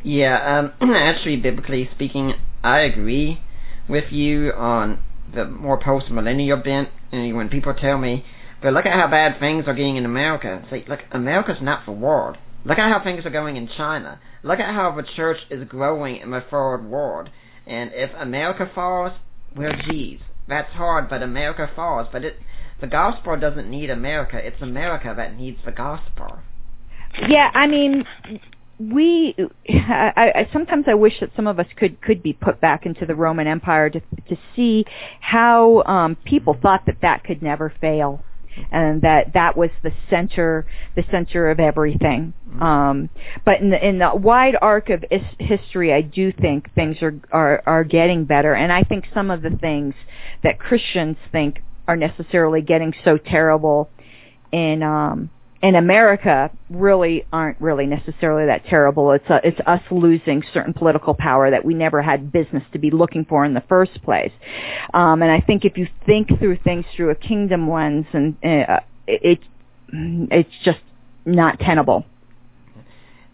Yeah, um, actually, biblically speaking, I agree with you on the more post-millennial bent. And when people tell me, but look at how bad things are getting in America. Say, look, America's not the world. Look at how things are going in China. Look at how the church is growing in the third world. And if America falls, well, geez, that's hard, but America falls. But it, the gospel doesn't need America. It's America that needs the gospel. Yeah, I mean, we. I, I sometimes I wish that some of us could could be put back into the Roman Empire to to see how um, people thought that that could never fail, and that that was the center the center of everything. Um, but in the in the wide arc of is, history, I do think things are, are are getting better, and I think some of the things that Christians think are necessarily getting so terrible in um in America really aren't really necessarily that terrible. It's a, it's us losing certain political power that we never had business to be looking for in the first place. Um, and I think if you think through things through a kingdom lens, and uh, it it's just not tenable.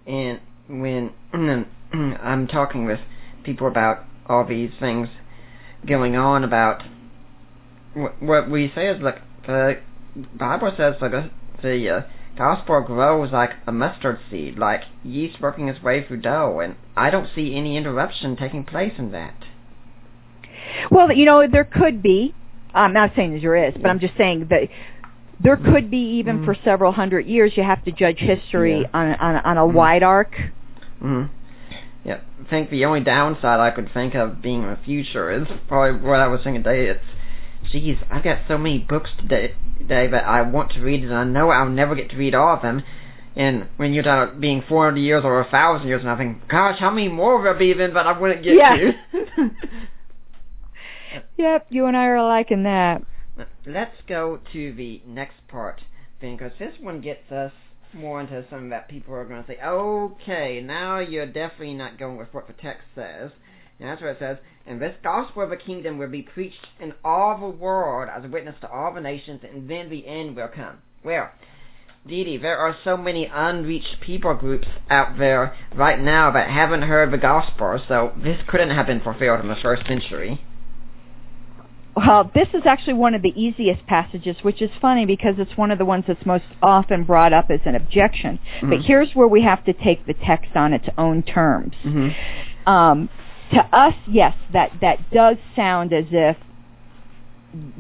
And when I'm talking with people about all these things going on about what we say is like the Bible says like the uh, gospel grows like a mustard seed, like yeast working its way through dough, and I don't see any interruption taking place in that. Well, you know, there could be. I'm not saying there is, but I'm just saying that there could be even mm for several hundred years. You have to judge history yeah. on on on a mm wide arc. Mm-hmm. Yeah, I think the only downside I could think of being in the future is probably what I was thinking today. It's Jeez, I've got so many books today, today that I want to read, and I know I'll never get to read all of them. And when you're talking about being 400 years or a 1,000 years, and I think, gosh, how many more will there be then that I wouldn't get yeah. to? yep, you and I are alike in that. Let's go to the next part, then, because this one gets us more into something that people are going to say, okay, now you're definitely not going with what the text says. And that's what it says. And this gospel of the kingdom will be preached in all the world as a witness to all the nations, and then the end will come. Well, Dee there are so many unreached people groups out there right now that haven't heard the gospel, so this couldn't have been fulfilled in the first century. Well, this is actually one of the easiest passages, which is funny because it's one of the ones that's most often brought up as an objection. Mm-hmm. But here's where we have to take the text on its own terms. Mm-hmm. Um, to us, yes, that that does sound as if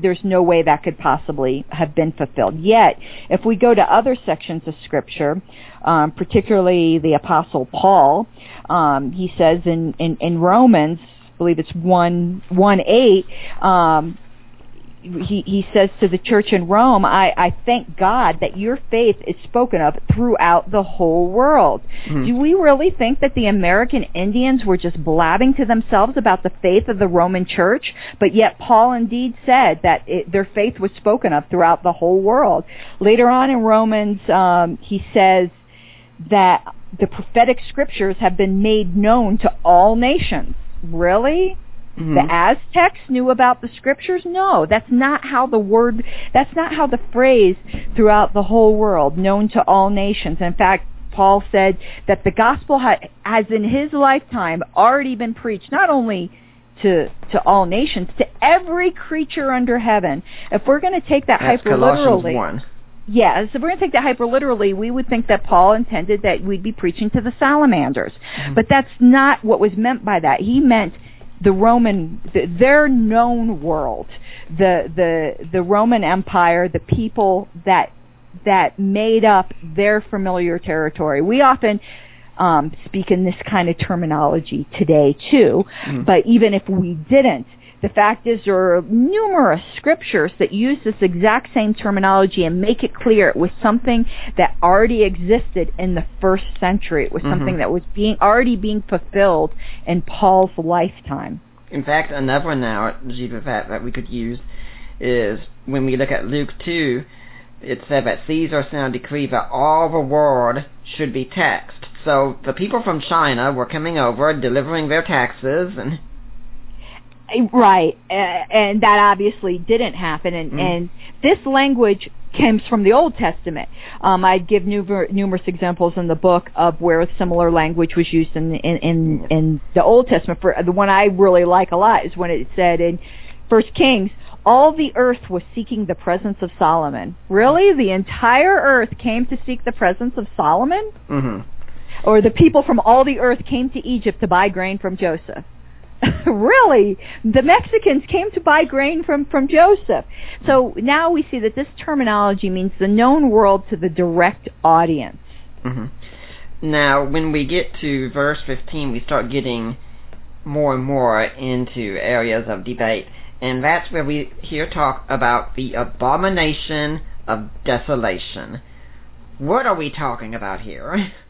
there's no way that could possibly have been fulfilled. Yet, if we go to other sections of Scripture, um, particularly the Apostle Paul, um, he says in, in, in Romans, I believe it's one one eight, um, he, he says to the church in Rome, I, I thank God that your faith is spoken of throughout the whole world. Mm-hmm. Do we really think that the American Indians were just blabbing to themselves about the faith of the Roman church? But yet Paul indeed said that it, their faith was spoken of throughout the whole world. Later on in Romans, um, he says that the prophetic scriptures have been made known to all nations. Really? Mm-hmm. The Aztecs knew about the scriptures? No, that's not how the word, that's not how the phrase throughout the whole world, known to all nations. In fact, Paul said that the gospel ha- has in his lifetime already been preached not only to to all nations, to every creature under heaven. If we're going to take that That's hyper literally. Yes, if we're going to take that hyper literally, we would think that Paul intended that we'd be preaching to the salamanders. Mm-hmm. But that's not what was meant by that. He meant the Roman, the, their known world, the the the Roman Empire, the people that that made up their familiar territory. We often um, speak in this kind of terminology today too, mm. but even if we didn't, the fact is there are numerous scriptures that use this exact same terminology and make it clear it was something that already existed in the first century. It was mm-hmm. something that was being already being fulfilled in Paul's lifetime. In fact, another that that we could use is when we look at Luke 2, it said that Caesar sent a decree that all the world should be taxed. So the people from China were coming over, delivering their taxes, and Right, and that obviously didn't happen. And, mm. and this language comes from the Old Testament. Um, I give numer- numerous examples in the book of where similar language was used in in in, in the Old Testament. For the one I really like a lot is when it said in First Kings, all the earth was seeking the presence of Solomon. Really, the entire earth came to seek the presence of Solomon. Mm-hmm. Or the people from all the earth came to Egypt to buy grain from Joseph. really, the Mexicans came to buy grain from, from Joseph. So now we see that this terminology means the known world to the direct audience. Mm-hmm. Now, when we get to verse 15, we start getting more and more into areas of debate. And that's where we hear talk about the abomination of desolation. What are we talking about here?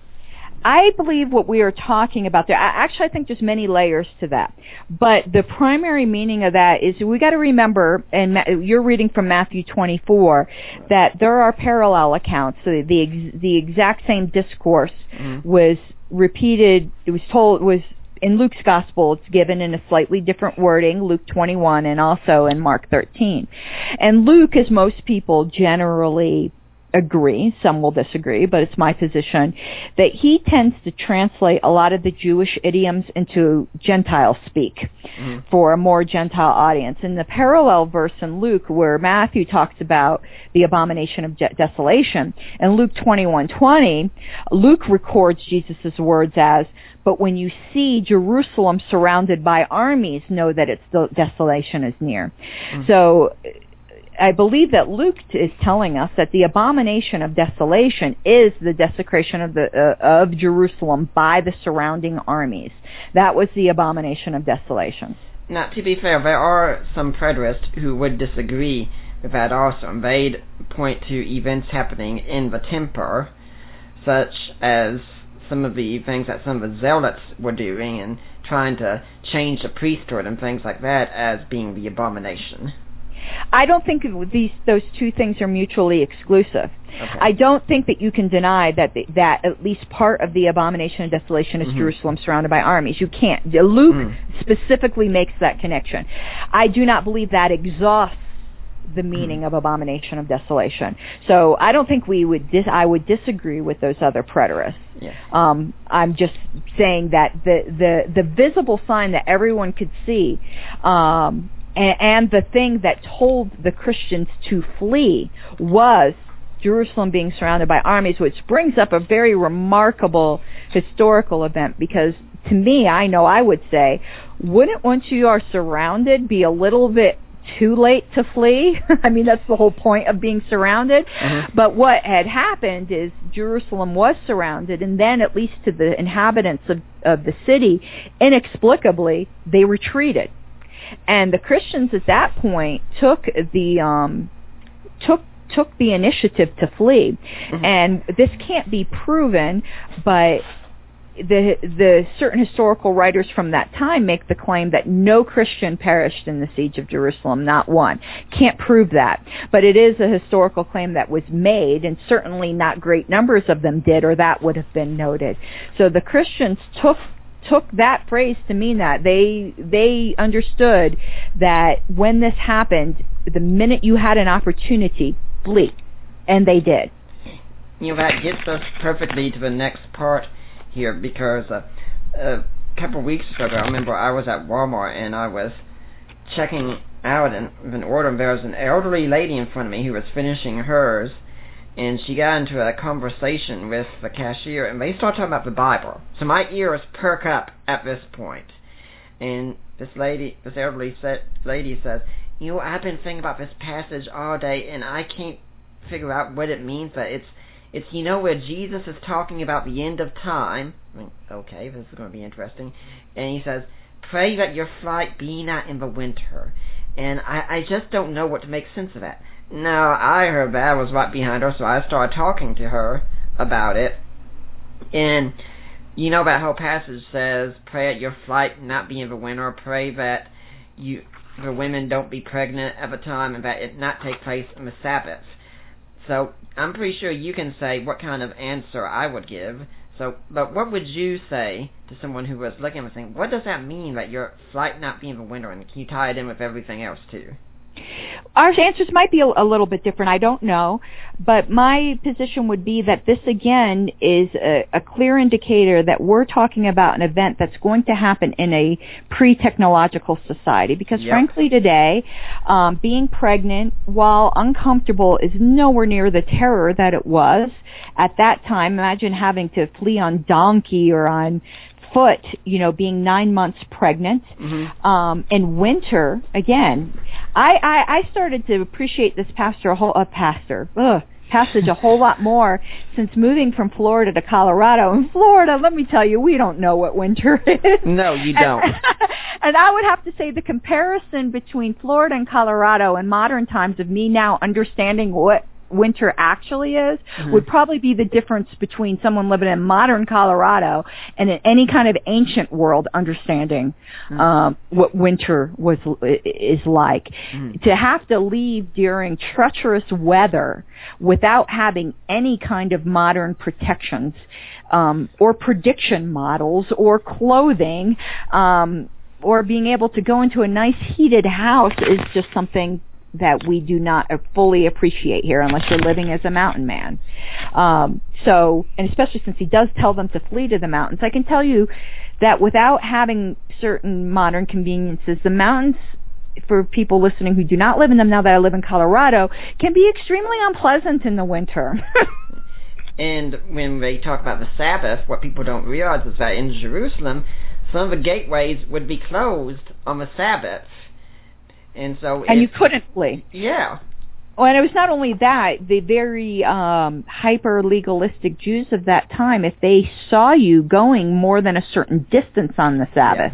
I believe what we are talking about there, actually I think there's many layers to that. But the primary meaning of that is we got to remember, and you're reading from Matthew 24, that there are parallel accounts. So the, the exact same discourse mm-hmm. was repeated, it was told, it was in Luke's gospel, it's given in a slightly different wording, Luke 21 and also in Mark 13. And Luke, as most people generally agree, some will disagree, but it's my position, that he tends to translate a lot of the Jewish idioms into Gentile speak mm-hmm. for a more Gentile audience. In the parallel verse in Luke where Matthew talks about the abomination of de- desolation, in Luke 21:20, Luke records Jesus' words as, but when you see Jerusalem surrounded by armies, know that its desolation is near. Mm-hmm. So I believe that Luke is telling us that the abomination of desolation is the desecration of the uh, of Jerusalem by the surrounding armies. That was the abomination of desolation. Now, to be fair, there are some preterists who would disagree with that also, they'd point to events happening in the temple, such as some of the things that some of the zealots were doing and trying to change the priesthood and things like that as being the abomination. I don't think these those two things are mutually exclusive. Okay. I don't think that you can deny that the, that at least part of the abomination of desolation is mm-hmm. Jerusalem surrounded by armies. You can't. Luke mm. specifically makes that connection. I do not believe that exhausts the meaning mm. of abomination of desolation. So I don't think we would dis- I would disagree with those other preterists. Yeah. Um, I'm just saying that the, the, the visible sign that everyone could see um, and, and the thing that told the Christians to flee was Jerusalem being surrounded by armies, which brings up a very remarkable historical event because to me, I know I would say, wouldn't once you are surrounded be a little bit too late to flee? I mean, that's the whole point of being surrounded. Mm-hmm. But what had happened is Jerusalem was surrounded, and then at least to the inhabitants of, of the city, inexplicably, they retreated. And the Christians at that point took the um, took took the initiative to flee. Mm-hmm. And this can't be proven, but the the certain historical writers from that time make the claim that no Christian perished in the siege of Jerusalem, not one. Can't prove that, but it is a historical claim that was made, and certainly not great numbers of them did, or that would have been noted. So the Christians took took that phrase to mean that. They they understood that when this happened, the minute you had an opportunity, flee, and they did. You know that gets us perfectly to the next part here because uh, a couple of weeks ago, I remember I was at Walmart and I was checking out an, an order, and there was an elderly lady in front of me who was finishing hers and she got into a conversation with the cashier, and they started talking about the Bible. So my ears perk up at this point. point, and this lady, this elderly lady says, "You know, I've been thinking about this passage all day, and I can't figure out what it means. But it's, it's you know where Jesus is talking about the end of time. I mean, okay, this is going to be interesting. And he says, "Pray that your flight be not in the winter." And I, I just don't know what to make sense of that. Now, I heard that was right behind her, so I started talking to her about it. And you know that whole passage says, pray at your flight not be in the winter, pray that you the women don't be pregnant at the time and that it not take place on the Sabbath. So I'm pretty sure you can say what kind of answer I would give. So, but what would you say to someone who was looking and saying, what does that mean that your flight not be in the winter, and can you tie it in with everything else too? Our answers might be a, a, little bit different. I don't know. But my position would be that this, again, is a, a clear indicator that we're talking about an event that's going to happen in a pre-technological society. Because yep. frankly, today, um, being pregnant, while uncomfortable, is nowhere near the terror that it was at that time. Imagine having to flee on donkey or on foot, you know, being nine months pregnant. Mm-hmm. Um, in winter, again, I, I, I started to appreciate this pastor a whole, uh, pastor, ugh, passage a whole lot more since moving from Florida to Colorado. In Florida, let me tell you, we don't know what winter is. No, you don't. And, and I would have to say the comparison between Florida and Colorado in modern times of me now understanding what winter actually is mm-hmm. would probably be the difference between someone living in modern Colorado and in any kind of ancient world understanding mm-hmm. um, what winter was is like. Mm-hmm. To have to leave during treacherous weather without having any kind of modern protections um, or prediction models or clothing um, or being able to go into a nice heated house is just something that we do not fully appreciate here unless you're living as a mountain man. Um, so, and especially since he does tell them to flee to the mountains, I can tell you that without having certain modern conveniences, the mountains for people listening who do not live in them now that I live in Colorado can be extremely unpleasant in the winter. and when they talk about the Sabbath, what people don't realize is that in Jerusalem, some of the gateways would be closed on the Sabbath and so and you couldn't flee. Yeah. Well, and it was not only that, the very um, hyper legalistic Jews of that time, if they saw you going more than a certain distance on the Sabbath,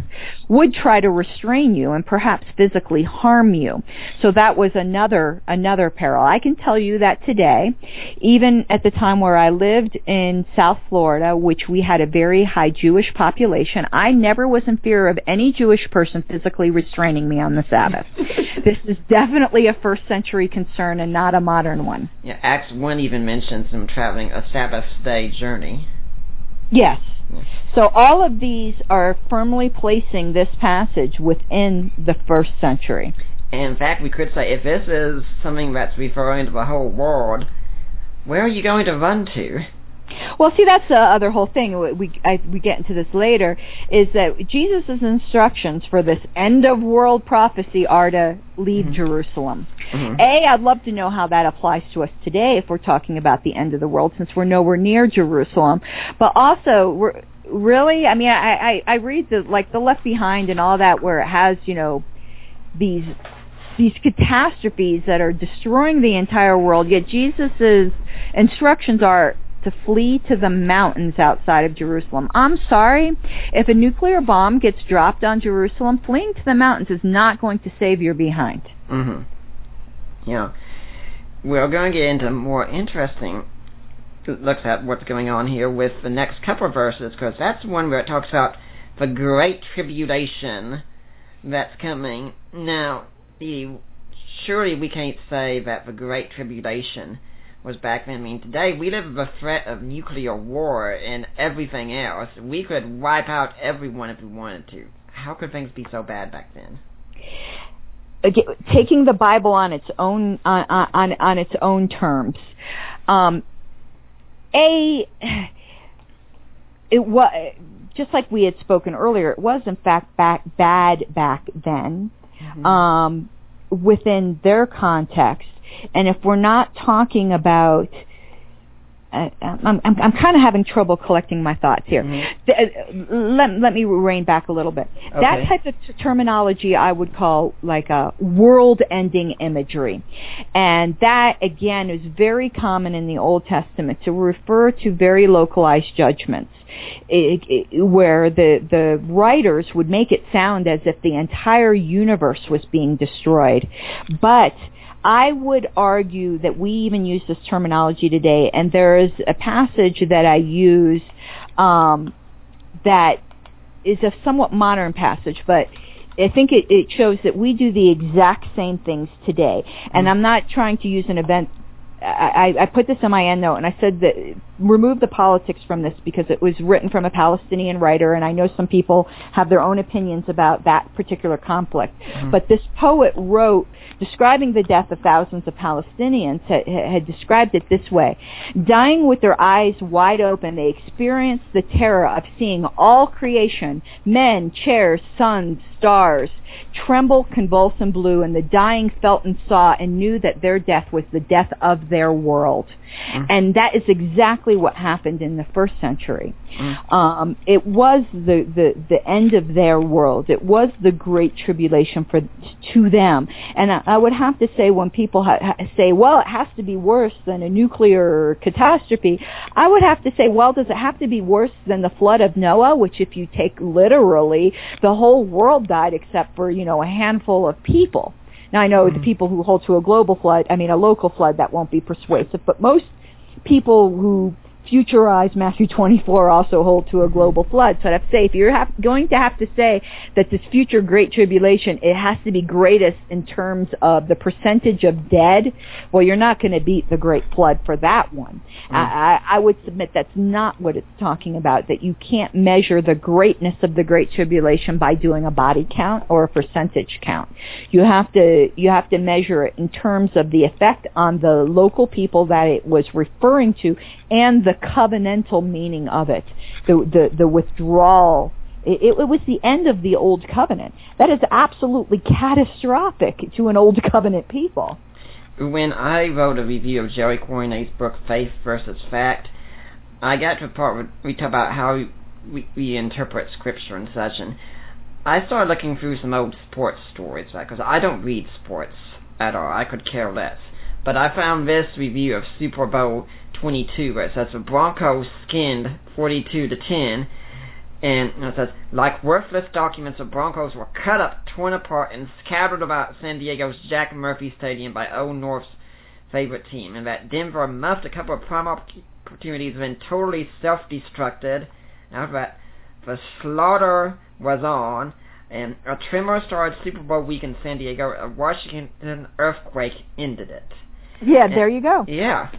would try to restrain you and perhaps physically harm you. So that was another another peril. I can tell you that today, even at the time where I lived in South Florida, which we had a very high Jewish population, I never was in fear of any Jewish person physically restraining me on the Sabbath. this is definitely a first century concern and not a modern one. Yeah, Acts 1 even mentions them traveling a Sabbath day journey. Yes. So all of these are firmly placing this passage within the first century. In fact, we could say if this is something that's referring to the whole world, where are you going to run to? Well, see, that's the other whole thing. We I, we get into this later. Is that Jesus' instructions for this end of world prophecy are to leave mm-hmm. Jerusalem. Mm-hmm. A, I'd love to know how that applies to us today if we're talking about the end of the world, since we're nowhere near Jerusalem. But also, we're really. I mean, I I, I read the like the Left Behind and all that, where it has you know these these catastrophes that are destroying the entire world. Yet Jesus' instructions are to flee to the mountains outside of Jerusalem. I'm sorry, if a nuclear bomb gets dropped on Jerusalem, fleeing to the mountains is not going to save your behind. Mhm. Yeah. We're going to get into more interesting looks at what's going on here with the next couple of verses because that's one where it talks about the great tribulation that's coming. Now, surely we can't say that the great tribulation was back then. I mean, today we live with the threat of nuclear war and everything else. We could wipe out everyone if we wanted to. How could things be so bad back then? Again, taking the Bible on its own on on, on its own terms, um, a it was just like we had spoken earlier. It was in fact back bad back then. Mm-hmm. Um, within their context. And if we're not talking about uh, I'm, I'm, I'm kind of having trouble collecting my thoughts here. Mm-hmm. Uh, let, let me rein back a little bit. Okay. That type of t- terminology I would call like a world-ending imagery. And that, again, is very common in the Old Testament to refer to very localized judgments. It, it, where the the writers would make it sound as if the entire universe was being destroyed, but I would argue that we even use this terminology today, and there is a passage that I use um, that is a somewhat modern passage, but I think it, it shows that we do the exact same things today. And mm. I'm not trying to use an event I, I put this in my end note and I said that remove the politics from this because it was written from a Palestinian writer and I know some people have their own opinions about that particular conflict. Mm-hmm. But this poet wrote describing the death of thousands of Palestinians had, had described it this way. Dying with their eyes wide open, they experienced the terror of seeing all creation, men, chairs, suns, stars, tremble, convulse, and blue, and the dying felt and saw and knew that their death was the death of their world. Mm. And that is exactly what happened in the first century. Mm. Um, it was the, the, the end of their world. It was the great tribulation for to them. And I, I would have to say when people ha- ha- say, well, it has to be worse than a nuclear catastrophe, I would have to say, well, does it have to be worse than the flood of Noah, which if you take literally, the whole world died except for, you know, a handful of people. Now I know Mm-hmm. the people who hold to a global flood, I mean a local flood, that won't be persuasive, but most people who futurize Matthew 24 also hold to a global flood. So I'd have to say, if you're have, going to have to say that this future great tribulation, it has to be greatest in terms of the percentage of dead, well, you're not going to beat the great flood for that one. Mm-hmm. I, I, I would submit that's not what it's talking about, that you can't measure the greatness of the great tribulation by doing a body count or a percentage count. You have to, you have to measure it in terms of the effect on the local people that it was referring to and the covenantal meaning of it, the the, the withdrawal. It, it, was the end of the old covenant. That is absolutely catastrophic to an old covenant people. When I wrote a review of Jerry Coronet's book Faith versus Fact, I got to a part where we talk about how we, we interpret scripture and such, and I started looking through some old sports stories because I don't read sports at all. I could care less. But I found this review of Super Bowl 22 where it says the Broncos skinned 42 to 10 and it says like worthless documents the Broncos were cut up torn apart and scattered about San Diego's Jack Murphy Stadium by Old North's favorite team and that Denver missed a couple of prime opportunities and been totally self-destructed. After that the slaughter was on and a tremor started Super Bowl week in San Diego a Washington earthquake ended it yeah there you go yeah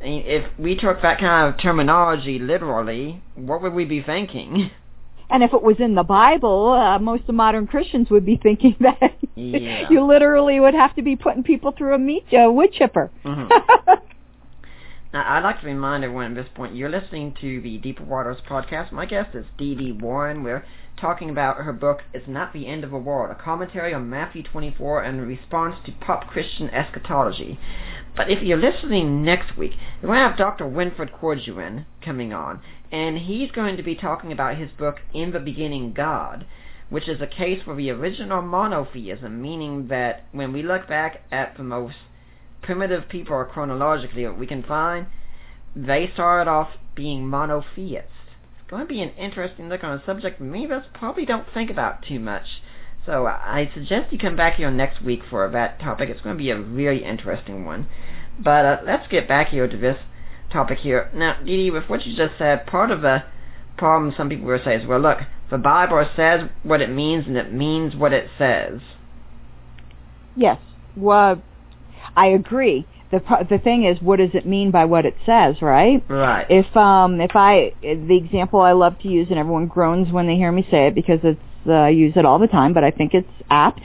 if we took that kind of terminology literally, what would we be thinking? And if it was in the Bible, uh, most of modern Christians would be thinking that yeah. you literally would have to be putting people through a meat uh, wood chipper. Mm-hmm. now, I'd like to remind everyone at this point, you're listening to the Deeper Waters podcast. My guest is Dee Dee Warren. We're talking about her book, It's Not the End of the World, a commentary on Matthew 24 and a response to pop Christian eschatology. But if you're listening next week, we're going to have Dr. Winfred Corduan coming on, and he's going to be talking about his book, In the Beginning God, which is a case for the original monotheism, meaning that when we look back at the most primitive people chronologically that we can find, they started off being monotheists. Going to be an interesting look on a subject many of us probably don't think about too much. So I suggest you come back here next week for that topic. It's going to be a really interesting one. But uh, let's get back here to this topic here. Now, Dee, with what you just said, part of the problem some people will say is, well, look, the Bible says what it means and it means what it says. Yes. Well, I agree. The the thing is, what does it mean by what it says, right? Right. If um if I the example I love to use and everyone groans when they hear me say it because it's uh, I use it all the time, but I think it's apt.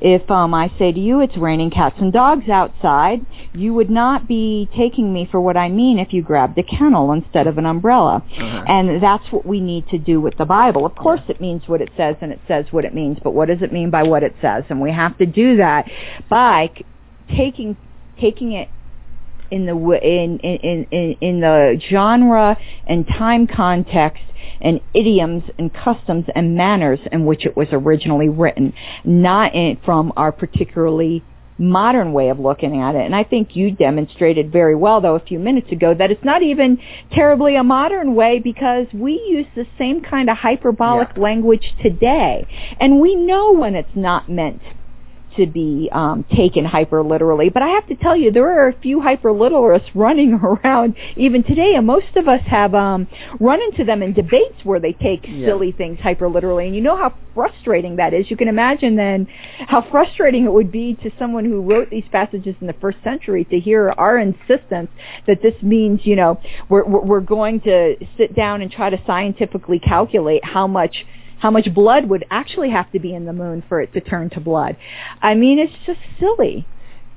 If um, I say to you it's raining cats and dogs outside, you would not be taking me for what I mean if you grabbed a kennel instead of an umbrella. Uh-huh. And that's what we need to do with the Bible. Of course it means what it says and it says what it means, but what does it mean by what it says? And we have to do that by taking taking it in the in in in in the genre and time context and idioms and customs and manners in which it was originally written, not in, from our particularly modern way of looking at it. And I think you demonstrated very well, though, a few minutes ago, that it's not even terribly a modern way because we use the same kind of hyperbolic Yeah. language today. And we know when it's not meant to be um, taken hyper literally. But I have to tell you, there are a few hyper literalists running around even today, and most of us have um, run into them in debates where they take Yeah. silly things hyper literally. And you know how frustrating that is. You can imagine then how frustrating it would be to someone who wrote these passages in the first century to hear our insistence that this means, you know, we're we're we're going to sit down and try to scientifically calculate how much how much blood would actually have to be in the moon for it to turn to blood. I mean, it's just silly.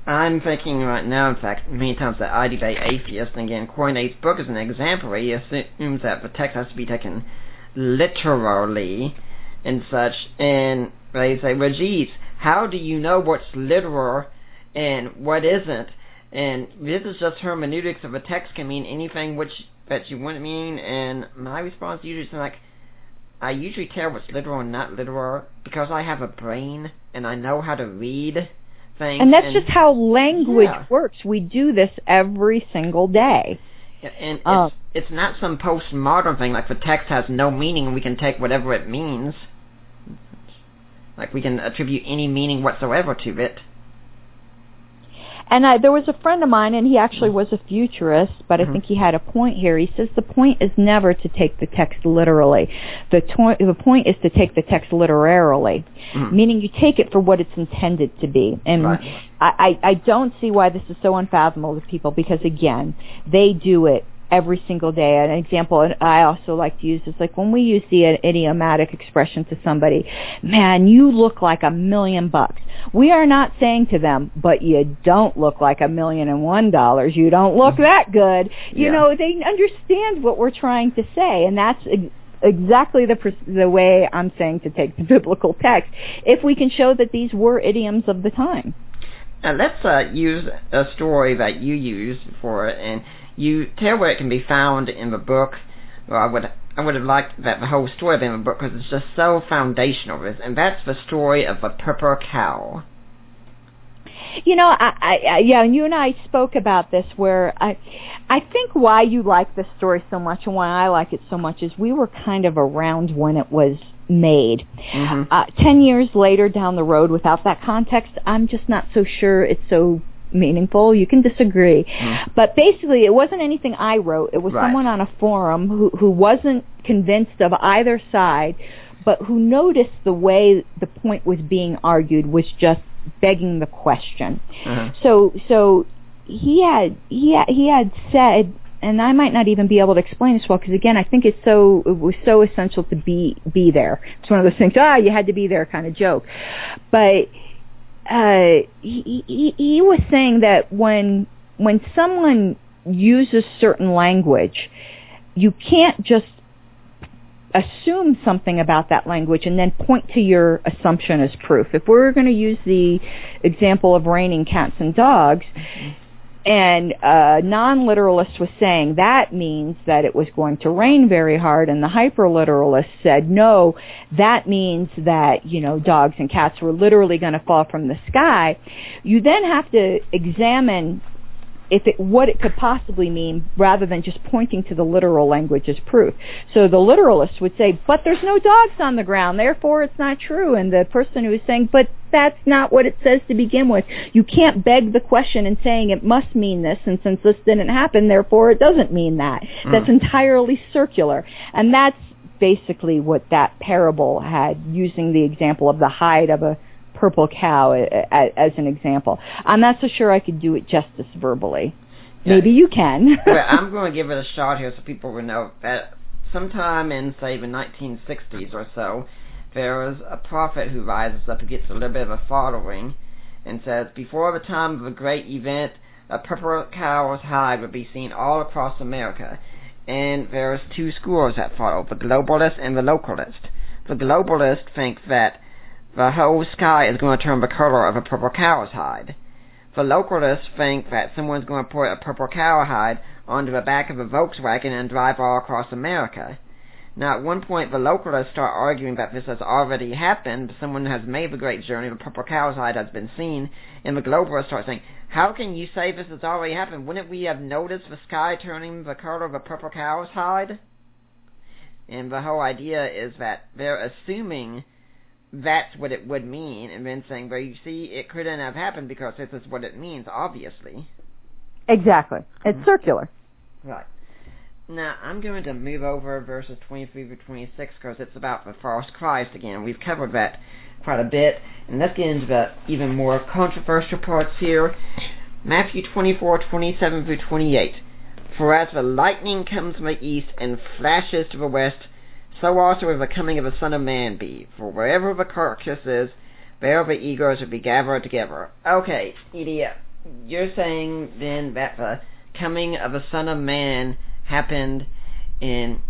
I'm thinking right now, in fact, many times that I debate atheists, and again, Coinet's book is an example where he assumes that the text has to be taken literally and such, and they say, well, geez, how do you know what's literal and what isn't? And this is just hermeneutics of a text can mean anything which that you wouldn't mean, and my response usually is like, I usually tell what's literal and not literal because I have a brain and I know how to read things. And that's just how language Yeah. works. We do this every single day. And it's, Oh. it's not some postmodern thing like the text has no meaning and we can take whatever it means. Like we can attribute any meaning whatsoever to it. And I, there was a friend of mine, and he actually was a futurist, but. I think he had a point here. He says the point is never to take the text literally. The, to- the point is to take the text literarily, Mhm. meaning you take it for what it's intended to be. And Right. I, I, I don't see why this is so unfathomable to people because, again, they do it every single day. An example I also like to use is like when we use the idiomatic expression to somebody, man, you look like a million bucks. We are not saying to them, but you don't look like a million and one dollars. You don't look that good. You Yeah. know, they understand what we're trying to say, and that's exactly the the way I'm saying to take the biblical text. If we can show that these were idioms of the time. Now let's uh, use a story that you used for it, and you tell where it can be found in the book. Well, I would I would have liked that the whole story been in the book because it's just so foundational. This, and that's the story of the purple cow. You know, I, I, I yeah, and you and I spoke about this where I I think why you like this story so much and why I like it so much is we were kind of around when it was made. Mhm. Uh, ten years later down the road without that context, I'm just not so sure it's so meaningful. You can disagree. Mm. But basically it wasn't anything I wrote. It was Right. someone on a forum who who wasn't convinced of either side but who noticed the way the point was being argued was just begging the question. Uh-huh. So so he had he had, he had said and I might not even be able to explain this well because again I think it's so it was so essential to be be there. It's one of those things ah you had to be there kind of joke. But uh he he, he was saying that when when someone uses certain language you can't just assume something about that language and then point to your assumption as proof. If we're going to use the example of raining cats and dogs, and uh, a non-literalist was saying that means that it was going to rain very hard and the hyper-literalist said no that means that you know dogs and cats were literally going to fall from the sky. You then have to examine if it, what it could possibly mean rather than just pointing to the literal language as proof. So the literalist would say, but there's no dogs on the ground, therefore it's not true. And the person who is saying, but that's not what it says to begin with. You can't beg the question and saying it must mean this, and since this didn't happen, therefore it doesn't mean that. Mm. That's entirely circular. And that's basically what that parable had, using the example of the hide of a purple cow a- a- as an example. I'm not so sure I could do it justice verbally. Yeah. Maybe you can. well, I'm going to give it a shot here so people will know that sometime in, say, the 1960s or so, there was a prophet who rises up who gets a little bit of a following and says, before the time of a great event, a purple cow's hide would be seen all across America. And there's two schools that follow, the globalist and the localist. The globalist think that the whole sky is going to turn the color of a purple cow's hide. The localists think that someone's going to put a purple cow hide onto the back of a Volkswagen and drive all across America. Now, at one point, the localists start arguing that this has already happened. Someone has made the great journey. The purple cow's hide has been seen. And the globalists start saying, how can you say this has already happened? Wouldn't we have noticed the sky turning the color of a purple cow's hide? And the whole idea is that they're assuming that's what it would mean, and then saying, well, you see, it couldn't have happened because this is what it means, obviously. exactly. It's mm-hmm. circular. Right. Now, I'm going to move over verses 23 to 26 because it's about the false Christ again. We've covered that quite a bit. And let's get into the even more controversial parts here. Matthew 24, 27 through 28. For as the lightning comes from the east and flashes to the west, so also will the coming of the Son of Man be. For wherever the carcass is, there the eagles will be gathered together. Okay, Edie, you're saying then that the coming of the Son of Man happened in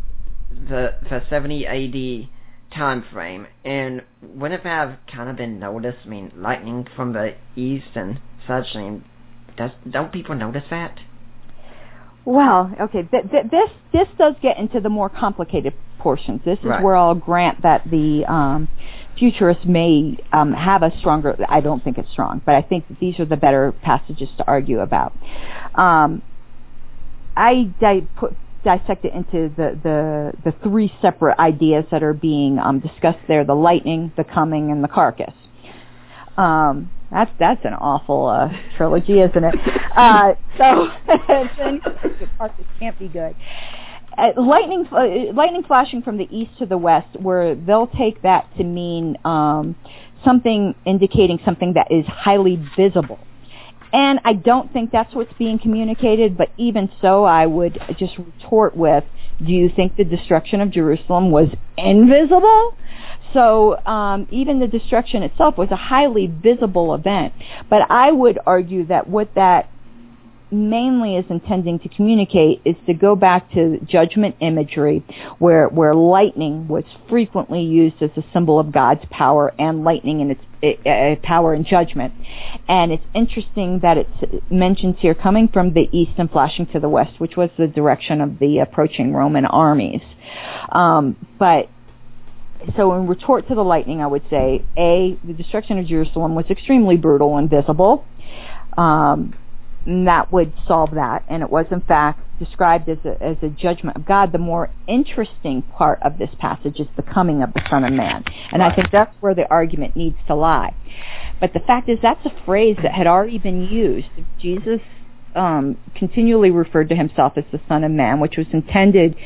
the the 70 AD time frame, and wouldn't have kind of been noticed? I mean, lightning from the east and such. I mean, does don't people notice that? Well, okay, th- th- this this does get into the more complicated portions. This is Right. where I'll grant that the um, futurists may um, have a stronger. I don't think it's strong, but I think that these are the better passages to argue about. Um, I di- put, dissect it into the, the the three separate ideas that are being um, discussed there: the lightning, the coming, and the carcass. That's that's an awful uh, trilogy, isn't it? Uh, so part that can't be good. Uh, lightning, uh, lightning flashing from the east to the west, where they'll take that to mean um, something indicating something that is highly visible. And I don't think that's what's being communicated, but even so, I would just retort with, do you think the destruction of Jerusalem was invisible? So um, even the destruction itself was a highly visible event. But I would argue that what that mainly is intending to communicate is to go back to judgment imagery where where lightning was frequently used as a symbol of God's power and lightning in its uh, power and judgment. And it's interesting that it mentions here coming from the east and flashing to the west, which was the direction of the approaching Roman armies. Um, but so in retort to the lightning, I would say, A, the destruction of Jerusalem was extremely brutal and visible. Um, that would solve that. And it was, in fact, described as a, as a judgment of God. The more interesting part of this passage is the coming of the Son of Man. And I think that's where the argument needs to lie. But the fact is, that's a phrase that had already been used. Jesus um, continually referred to himself as the Son of Man, which was intended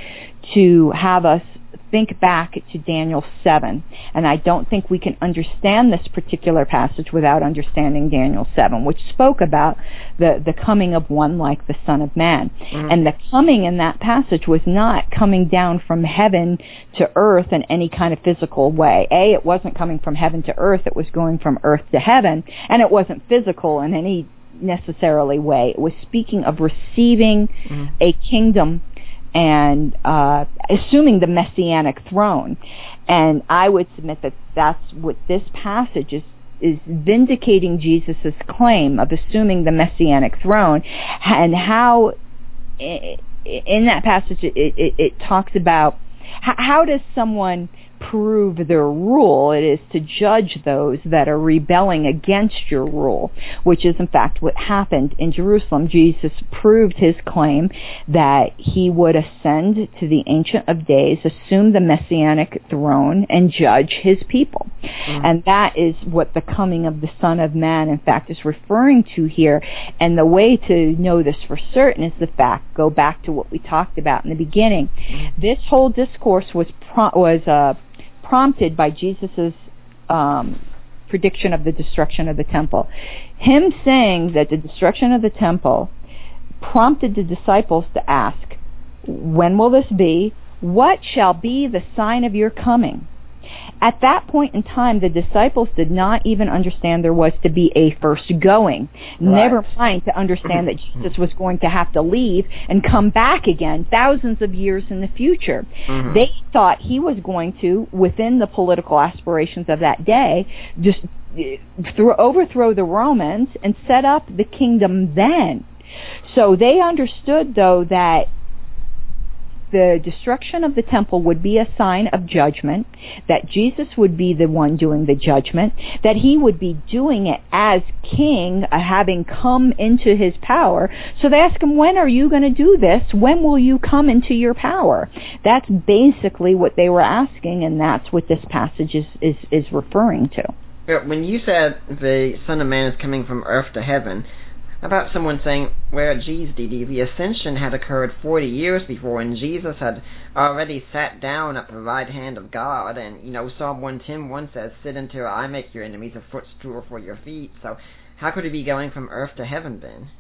to have us think back to Daniel 7. And I don't think we can understand this particular passage without understanding Daniel 7, which spoke about the, the coming of one like the Son of Man. Mm-hmm. And the coming in that passage was not coming down from heaven to earth in any kind of physical way. A, it wasn't coming from heaven to earth, it was going from earth to heaven, and it wasn't physical in any necessarily way. It was speaking of receiving mm-hmm. a kingdom and uh, assuming the messianic throne. And I would submit that that's what this passage is is vindicating Jesus' claim of assuming the messianic throne and how in that passage it, it, it talks about how does someone prove their rule. It is to judge those that are rebelling against your rule, which is in fact what happened in Jerusalem. Jesus proved his claim that he would ascend to the Ancient of Days, assume the Messianic throne, and judge his people. Mm-hmm. And that is what the coming of the Son of Man, in fact, is referring to here. And the way to know this for certain is the fact, go back to what we talked about in the beginning. Mm-hmm. This whole discourse was, pro- was uh, prompted by Jesus' um, prediction of the destruction of the temple. Him saying that the destruction of the temple prompted the disciples to ask, when will this be? What shall be the sign of your coming? At that point in time, the disciples did not even understand there was to be a first going. Right. Never mind to understand that Jesus was going to have to leave and come back again thousands of years in the future. Mm-hmm. They thought he was going to, within the political aspirations of that day, just throw, overthrow the Romans and set up the kingdom then. So they understood, though, that the destruction of the temple would be a sign of judgment, that Jesus would be the one doing the judgment, that he would be doing it as king, uh, having come into his power. So they ask him, when are you going to do this? When will you come into your power? That's basically what they were asking, and that's what this passage is, is, is referring to. When you said the Son of Man is coming from earth to heaven, about someone saying, well, geez, Dee the ascension had occurred 40 years before, and Jesus had already sat down at the right hand of God, and, you know, Psalm 110 1 says, sit until I make your enemies a footstool for your feet, so how could he be going from earth to heaven then?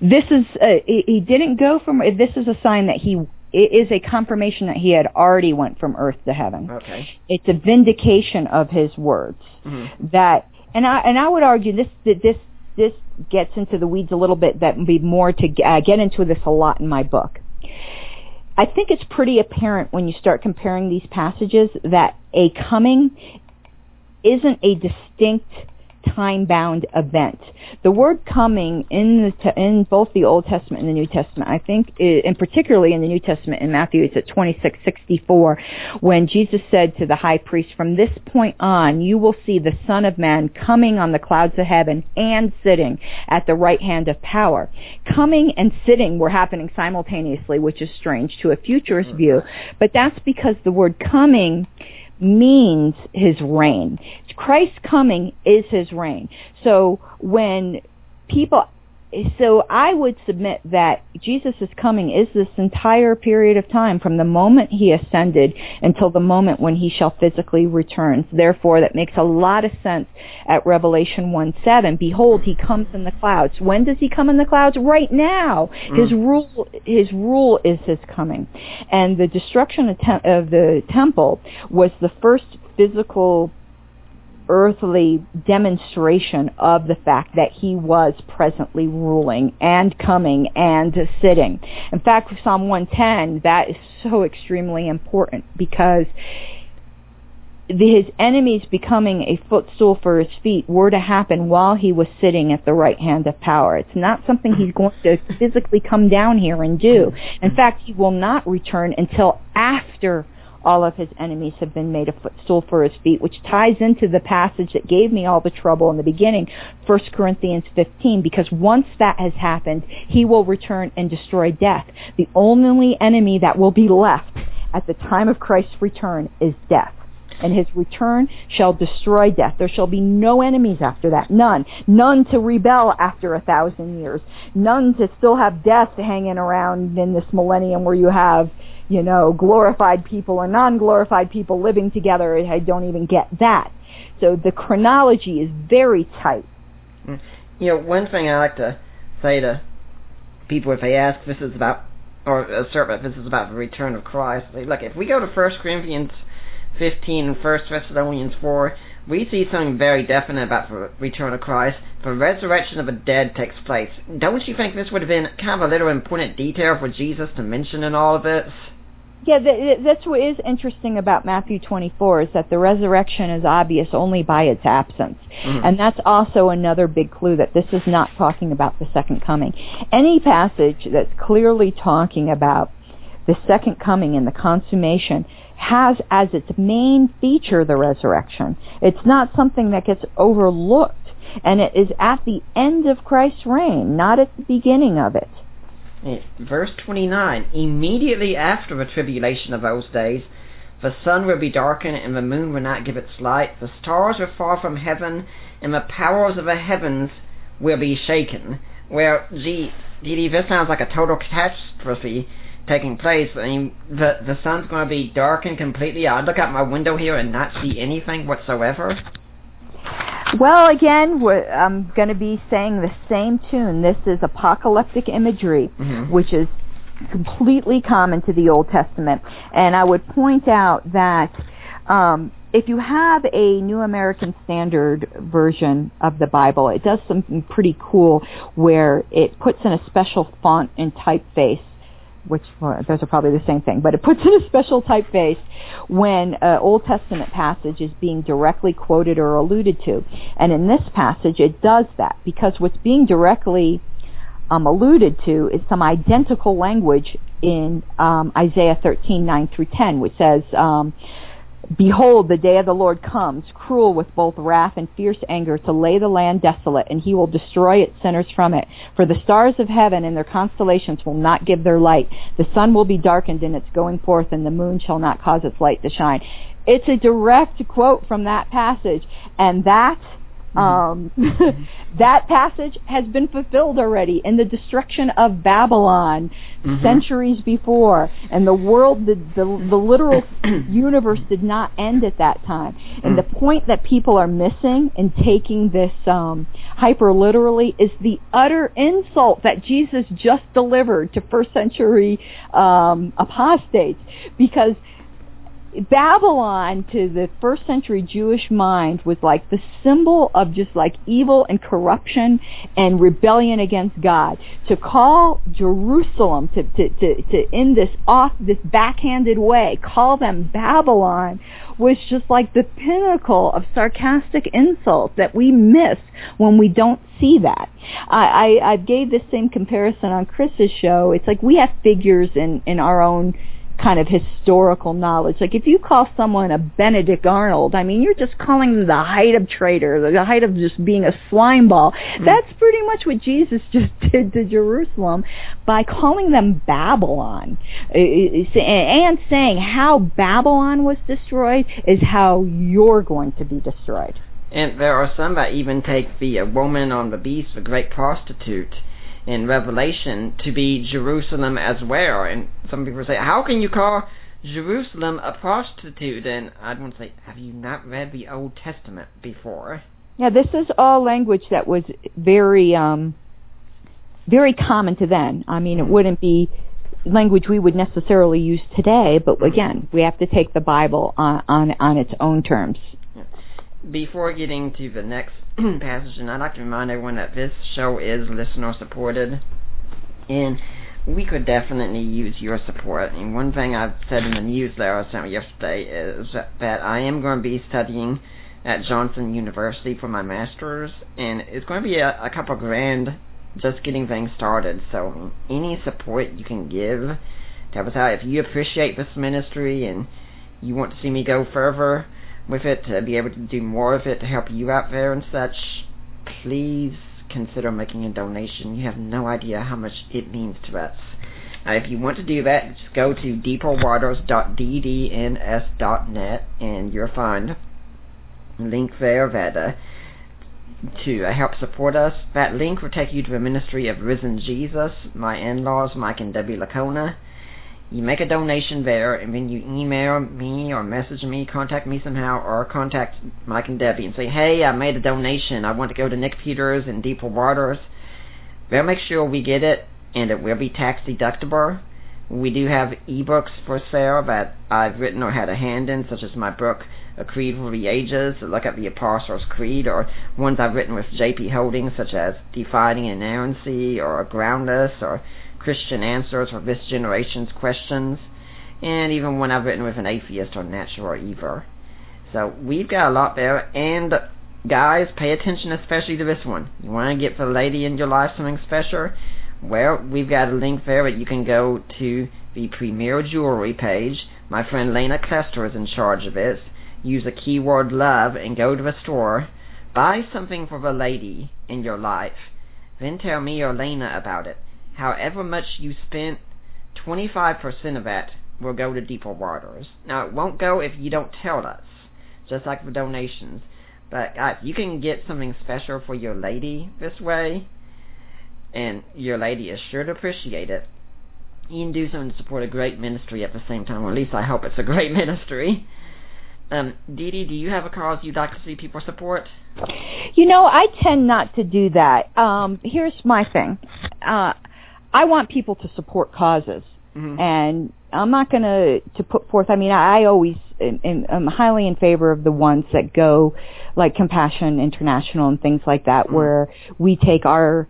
This is, uh, he didn't go from, this is a sign that he it is a confirmation that he had already went from earth to heaven. Okay. It's a vindication of his words mm-hmm. that, and I and I would argue this that this this gets into the weeds a little bit. That would be more to uh, get into this a lot in my book. I think it's pretty apparent when you start comparing these passages that a coming isn't a distinct time-bound event. The word coming in the in both the Old Testament and the New Testament, I think, and particularly in the New Testament in Matthew, it's at 26:64, when Jesus said to the high priest, "From this point on, you will see the Son of Man coming on the clouds of heaven and sitting at the right hand of power." Coming and sitting were happening simultaneously, which is strange to a futurist hmm. view, but that's because the word coming means his reign. Christ's coming is his reign. So when people so I would submit that Jesus' coming is this entire period of time from the moment he ascended until the moment when he shall physically return. Therefore, that makes a lot of sense at Revelation 1 7. Behold, he comes in the clouds. When does he come in the clouds? Right now. Mm. His rule, his rule is his coming. And the destruction of, the temple was the first physical earthly demonstration of the fact that he was presently ruling and coming and sitting. In fact, Psalm 110, that is so extremely important because his enemies becoming a footstool for his feet were to happen while he was sitting at the right hand of power. It's not something he's going to physically come down here and do. In fact, he will not return until after all of his enemies have been made a footstool for his feet, which ties into the passage that gave me all the trouble in the beginning, 1 Corinthians 15, because once that has happened, he will return and destroy death. The only enemy that will be left at the time of Christ's return is death and his return shall destroy death. There shall be no enemies after that. None. None to rebel after a thousand years. None to still have death hanging around in this millennium where you have you know, glorified people and non-glorified people living together. I don't even get that. So the chronology is very tight. Mm. You know, one thing I like to say to people if they ask this is about, or assert that this is about the return of Christ, look, if we go to First Corinthians 15 and 1 Thessalonians 4, we see something very definite about the return of Christ. The resurrection of the dead takes place. Don't you think this would have been kind of a little important detail for Jesus to mention in all of this? Yeah, that's what is interesting about Matthew 24 is that the resurrection is obvious only by its absence. Mm-hmm. And that's also another big clue that this is not talking about the second coming. Any passage that's clearly talking about the second coming and the consummation has as its main feature the resurrection. It's not something that gets overlooked. And it is at the end of Christ's reign, not at the beginning of it. Verse 29 Immediately after the tribulation of those days, the sun will be darkened, and the moon will not give its light. The stars will fall from heaven, and the powers of the heavens will be shaken. Well, gee, gee, this sounds like a total catastrophe taking place. I mean, the the sun's going to be darkened completely. I look out my window here and not see anything whatsoever. Well, again, I'm going to be saying the same tune. This is apocalyptic imagery, mm-hmm. which is completely common to the Old Testament. And I would point out that um, if you have a New American Standard version of the Bible, it does something pretty cool where it puts in a special font and typeface which well, those are probably the same thing, but it puts in a special typeface when an Old Testament passage is being directly quoted or alluded to. And in this passage, it does that because what's being directly um, alluded to is some identical language in um, Isaiah 13, 9 through 10, which says, um, Behold, the day of the Lord comes, cruel with both wrath and fierce anger, to lay the land desolate, and he will destroy its sinners from it. For the stars of heaven and their constellations will not give their light. The sun will be darkened in its going forth, and the moon shall not cause its light to shine. It's a direct quote from that passage, and that um, that passage has been fulfilled already in the destruction of Babylon mm-hmm. centuries before, and the world, the the, the literal universe did not end at that time. And the mm. point that people are missing in taking this um, hyper literally is the utter insult that Jesus just delivered to first century um, apostates, because Babylon to the first century Jewish mind was like the symbol of just like evil and corruption and rebellion against God. To call Jerusalem to, to, to, to in this off this backhanded way, call them Babylon was just like the pinnacle of sarcastic insult that we miss when we don't see that. I, I, I gave this same comparison on Chris's show. It's like we have figures in, in our own kind of historical knowledge. Like if you call someone a Benedict Arnold, I mean, you're just calling them the height of traitor, the height of just being a slime ball. Mm-hmm. That's pretty much what Jesus just did to Jerusalem by calling them Babylon and saying how Babylon was destroyed is how you're going to be destroyed. And there are some that even take the uh, woman on the beast, the great prostitute, in Revelation to be Jerusalem as well. And some people say, how can you call Jerusalem a prostitute? And I'd want to say, have you not read the Old Testament before? Yeah, this is all language that was very, um, very common to then. I mean, it wouldn't be language we would necessarily use today, but again, we have to take the Bible on on, on its own terms. Before getting to the next passage, and I'd like to remind everyone that this show is listener supported, and we could definitely use your support. And one thing I've said in the newsletter I sent yesterday is that I am going to be studying at Johnson University for my master's, and it's going to be a, a couple grand just getting things started. So any support you can give help us out. If you appreciate this ministry and you want to see me go further with it, to be able to do more of it to help you out there and such, please consider making a donation. You have no idea how much it means to us. Uh, if you want to do that, just go to deeperwaters.ddns.net and you'll find a link there that uh, to uh, help support us. That link will take you to the ministry of Risen Jesus, my in-laws, Mike and Debbie Licona. You make a donation there, and then you email me or message me, contact me somehow, or contact Mike and Debbie and say, hey, I made a donation. I want to go to Nick Peters and Deeper Waters. They'll make sure we get it, and it will be tax deductible. We do have ebooks for sale that I've written or had a hand in, such as my book, A Creed for the Ages, look at the Apostles' Creed, or ones I've written with J.P. Holdings, such as Defining Inerrancy, or Groundless, or Christian Answers for This Generation's Questions, and even one I've written with an atheist or natural evil. So we've got a lot there, and guys, pay attention especially to this one. You want to get for the lady in your life something special? Well, we've got a link there that you can go to the Premier Jewelry page. My friend Lena Kester is in charge of it. Use the keyword love and go to the store. Buy something for the lady in your life. Then tell me or Lena about it. However much you spent, 25% of that will go to Deeper Waters. Now, it won't go if you don't tell us, just like the donations. But guys, you can get something special for your lady this way and your lady is sure to appreciate it. You can do something to support a great ministry at the same time, or at least I hope it's a great ministry. Um, Dee Dee, do you have a cause you'd like to see people support? You know, I tend not to do that. Um, here's my thing. Uh, I want people to support causes. Mm-hmm. And I'm not going to to put forth. I mean, I, I always am, am, highly in favor of the ones that go like Compassion International and things like that, mm-hmm. where we take our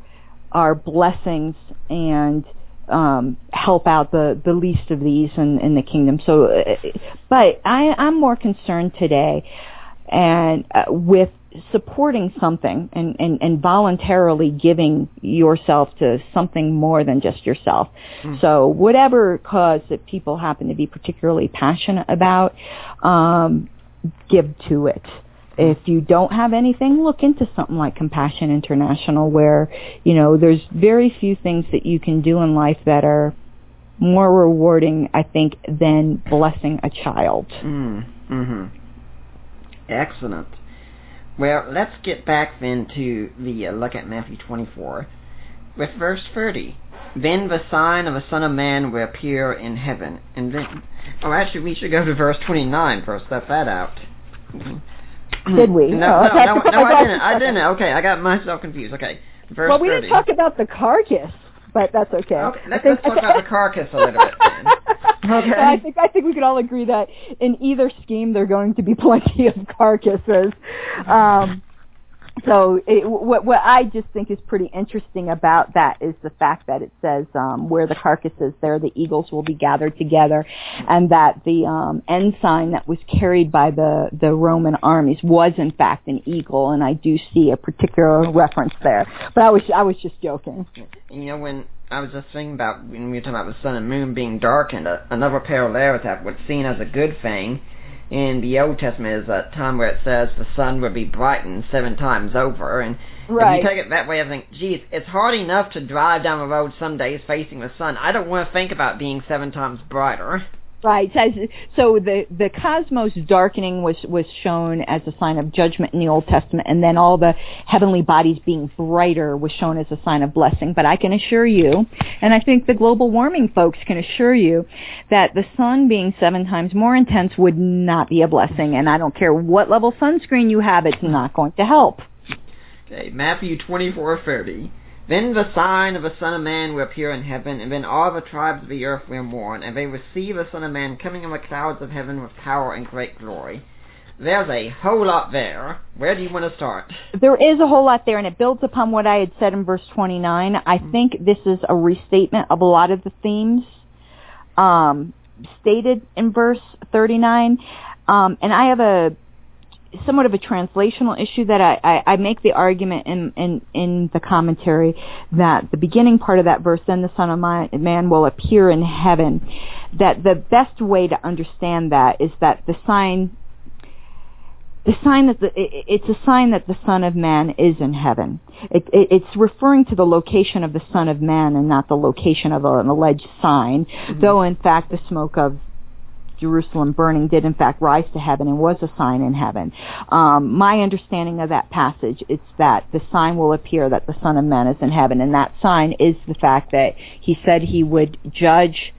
our blessings and um, help out the, the least of these in, in the kingdom. So, uh, but I, I'm more concerned today and uh, with supporting something and, and, and voluntarily giving yourself to something more than just yourself. Mm. So whatever cause that people happen to be particularly passionate about, um, give to it. If you don't have anything, look into something like Compassion International where, you know, there's very few things that you can do in life that are more rewarding, I think, than blessing a child. Mm, hmm Excellent. Well, let's get back then to the uh, look at Matthew 24 with verse 30. Then the sign of the Son of Man will appear in heaven. And then, oh, actually, we should go to verse 29 first. Let that out. Did we? No, oh, no, no, no, I didn't. I didn't. Okay, I got myself confused. Okay, verse Well, we 30. didn't talk about the carcass, but that's okay. Okay, let's, think, let's talk about the carcass a little bit. Then. Okay. I think I think we can all agree that in either scheme there are going to be plenty of carcasses. Um, so it, what what I just think is pretty interesting about that is the fact that it says um, where the carcasses there the eagles will be gathered together, and that the um, ensign that was carried by the the Roman armies was in fact an eagle, and I do see a particular reference there. But I was I was just joking. You know when I was just thinking about when we were talking about the sun and moon being darkened, uh, another parallel with that what's seen as a good thing in the Old Testament is a time where it says the sun would be brightened seven times over. And right. if you take it that way, I think, geez, it's hard enough to drive down the road some days facing the sun. I don't want to think about being seven times brighter. Right. So the the cosmos darkening was was shown as a sign of judgment in the Old Testament, and then all the heavenly bodies being brighter was shown as a sign of blessing. But I can assure you, and I think the global warming folks can assure you, that the sun being seven times more intense would not be a blessing. And I don't care what level sunscreen you have, it's not going to help. Okay, Matthew twenty four thirty. Then the sign of the Son of Man will appear in heaven, and then all the tribes of the earth will mourn, and they will see the Son of Man coming in the clouds of heaven with power and great glory. There's a whole lot there. Where do you want to start? There is a whole lot there, and it builds upon what I had said in verse 29. I mm-hmm. think this is a restatement of a lot of the themes um, stated in verse 39. Um, and I have a somewhat of a translational issue that I, I, I make the argument in, in, in the commentary that the beginning part of that verse, then the Son of Man will appear in heaven, that the best way to understand that is that the sign the sign that the it's a sign that the Son of Man is in heaven. It, it, it's referring to the location of the Son of Man and not the location of an alleged sign. Mm-hmm. Though in fact the smoke of Jerusalem burning did in fact rise to heaven and was a sign in heaven. Um, my understanding of that passage is that the sign will appear that the Son of Man is in heaven, and that sign is the fact that he said he would judge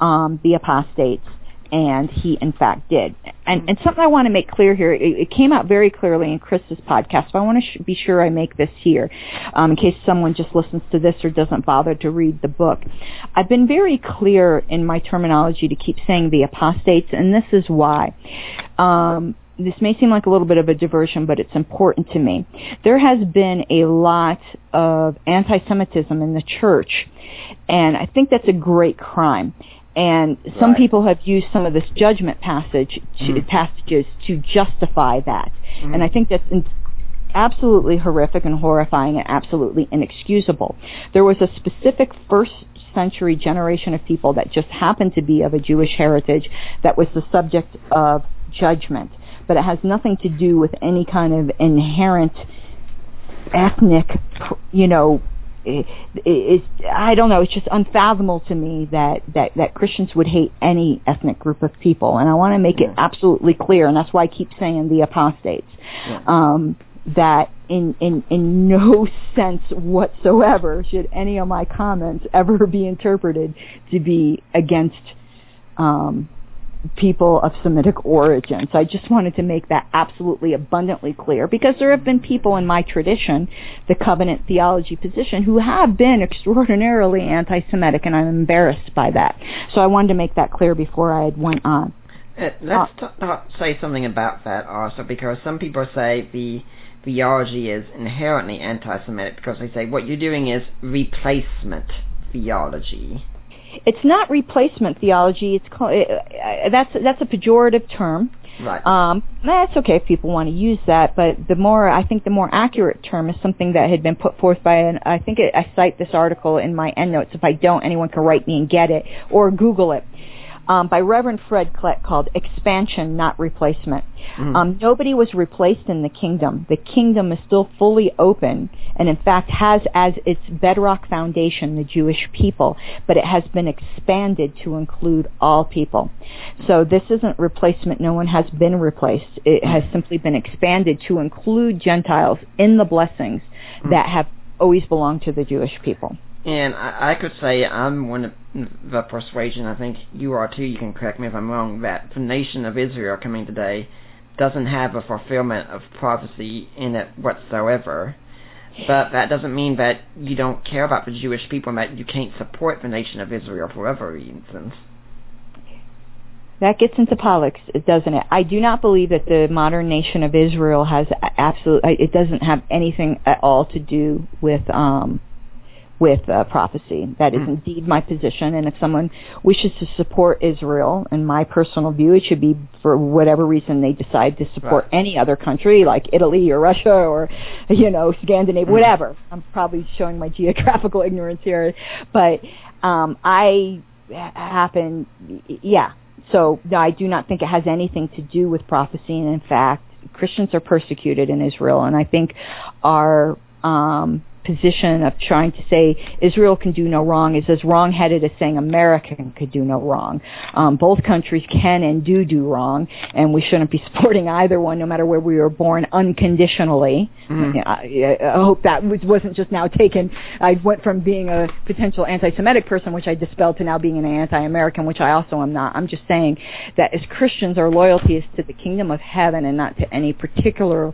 um, the apostates and he in fact did. And, and something I want to make clear here, it, it came out very clearly in Chris's podcast, so I want to sh- be sure I make this here, um, in case someone just listens to this or doesn't bother to read the book. I've been very clear in my terminology to keep saying the apostates, and this is why. Um, this may seem like a little bit of a diversion, but it's important to me. There has been a lot of anti-Semitism in the church, and I think that's a great crime. And some right. people have used some of this judgment passage to, mm-hmm. passages to justify that. Mm-hmm. And I think that's in, absolutely horrific and horrifying and absolutely inexcusable. There was a specific first century generation of people that just happened to be of a Jewish heritage that was the subject of judgment. But it has nothing to do with any kind of inherent ethnic, you know, it, it, I don't know. It's just unfathomable to me that, that, that Christians would hate any ethnic group of people, and I want to make yeah. it absolutely clear, and that's why I keep saying the apostates. Yeah. Um, that in, in in no sense whatsoever should any of my comments ever be interpreted to be against um, people of Semitic origin. So I just wanted to make that absolutely abundantly clear because there have been people in my tradition, the covenant theology position, who have been extraordinarily anti-Semitic and I'm embarrassed by that. So I wanted to make that clear before I went on. Uh, let's uh, t- t- say something about that also because some people say the theology is inherently anti-Semitic because they say what you're doing is replacement theology it's not replacement theology. It's called uh, that's that's a pejorative term. Right. Um, that's okay if people want to use that, but the more I think the more accurate term is something that had been put forth by an. I think it, I cite this article in my endnotes. If I don't, anyone can write me and get it or Google it um, by Reverend Fred Klett called Expansion, Not Replacement. Mm. Um, nobody was replaced in the kingdom. The kingdom is still fully open and in fact has as its bedrock foundation the Jewish people, but it has been expanded to include all people. So this isn't replacement. No one has been replaced. It has simply been expanded to include Gentiles in the blessings mm. that have always belonged to the Jewish people. And I, I could say I'm one of the persuasion, I think you are too, you can correct me if I'm wrong, that the nation of Israel coming today doesn't have a fulfillment of prophecy in it whatsoever. But that doesn't mean that you don't care about the Jewish people and that you can't support the nation of Israel for whatever reasons. that gets into politics, doesn't it? I do not believe that the modern nation of Israel has absolute. It doesn't have anything at all to do with um, with uh, prophecy. That is mm. indeed my position. And if someone wishes to support Israel, in my personal view, it should be for whatever reason they decide to support right. any other country, like Italy or Russia or, you know, Scandinavia, mm. whatever. I'm probably showing my geographical ignorance here, but um, I happen, yeah. So no, I do not think it has anything to do with prophecy, and in fact, Christians are persecuted in Israel, and I think our um, position of trying to say Israel can do no wrong is as wrong-headed as saying America could do no wrong. Um, both countries can and do do wrong, and we shouldn't be supporting either one, no matter where we were born, unconditionally. Mm-hmm. I, I, hope that was, wasn't just now taken. I went from being a potential anti-Semitic person, which I dispelled, to now being an anti-American, which I also am not. I'm just saying that as Christians, our loyalty is to the kingdom of heaven and not to any particular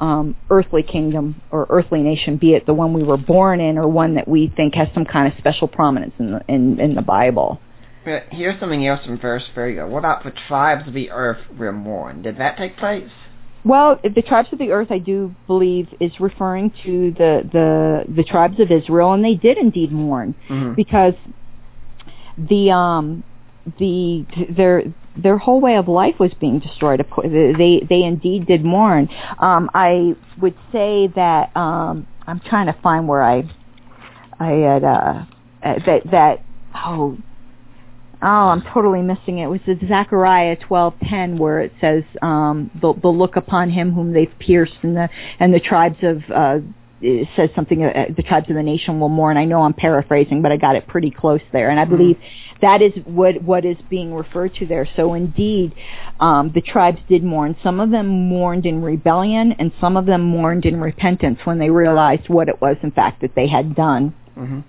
um, earthly kingdom or earthly nation, be it the one we were born in or one that we think has some kind of special prominence in the, in, in the Bible. But Here's something else from verse 30. What about the tribes of the earth were mourned? Did that take place? Well, the tribes of the earth, I do believe, is referring to the the the tribes of Israel, and they did indeed mourn mm-hmm. because the um the their their whole way of life was being destroyed. They they indeed did mourn. Um, I would say that um, I'm trying to find where I I had uh, that that oh oh I'm totally missing it. It was Zechariah 12:10 where it says um, they'll, they'll look upon him whom they've pierced and the and the tribes of uh, it says something uh, the tribes of the nation will mourn. I know I'm paraphrasing, but I got it pretty close there, and I mm-hmm. believe mm-hmm. that is what what is being referred to there. So indeed, um, the tribes did mourn. Some of them mourned in rebellion, and some of them mourned in repentance when they realized what it was, in fact, that they had done. Mm-hmm.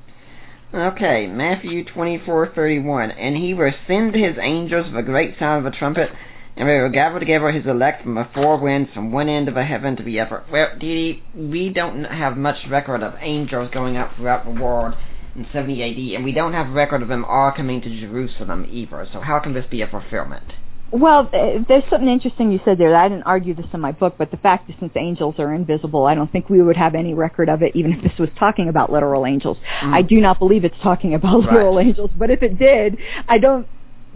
Okay, Matthew twenty four thirty one, and he will send his angels with a great sound of a trumpet and we will gather together his elect from the four winds, from one end of the heaven to the other. Well, Dee we don't have much record of angels going out throughout the world in 70 AD, and we don't have record of them all coming to Jerusalem either. So how can this be a fulfillment? Well, uh, there's something interesting you said there. I didn't argue this in my book, but the fact is, since angels are invisible, I don't think we would have any record of it, even if this was talking about literal angels. Mm. I do not believe it's talking about literal right. angels, but if it did, I don't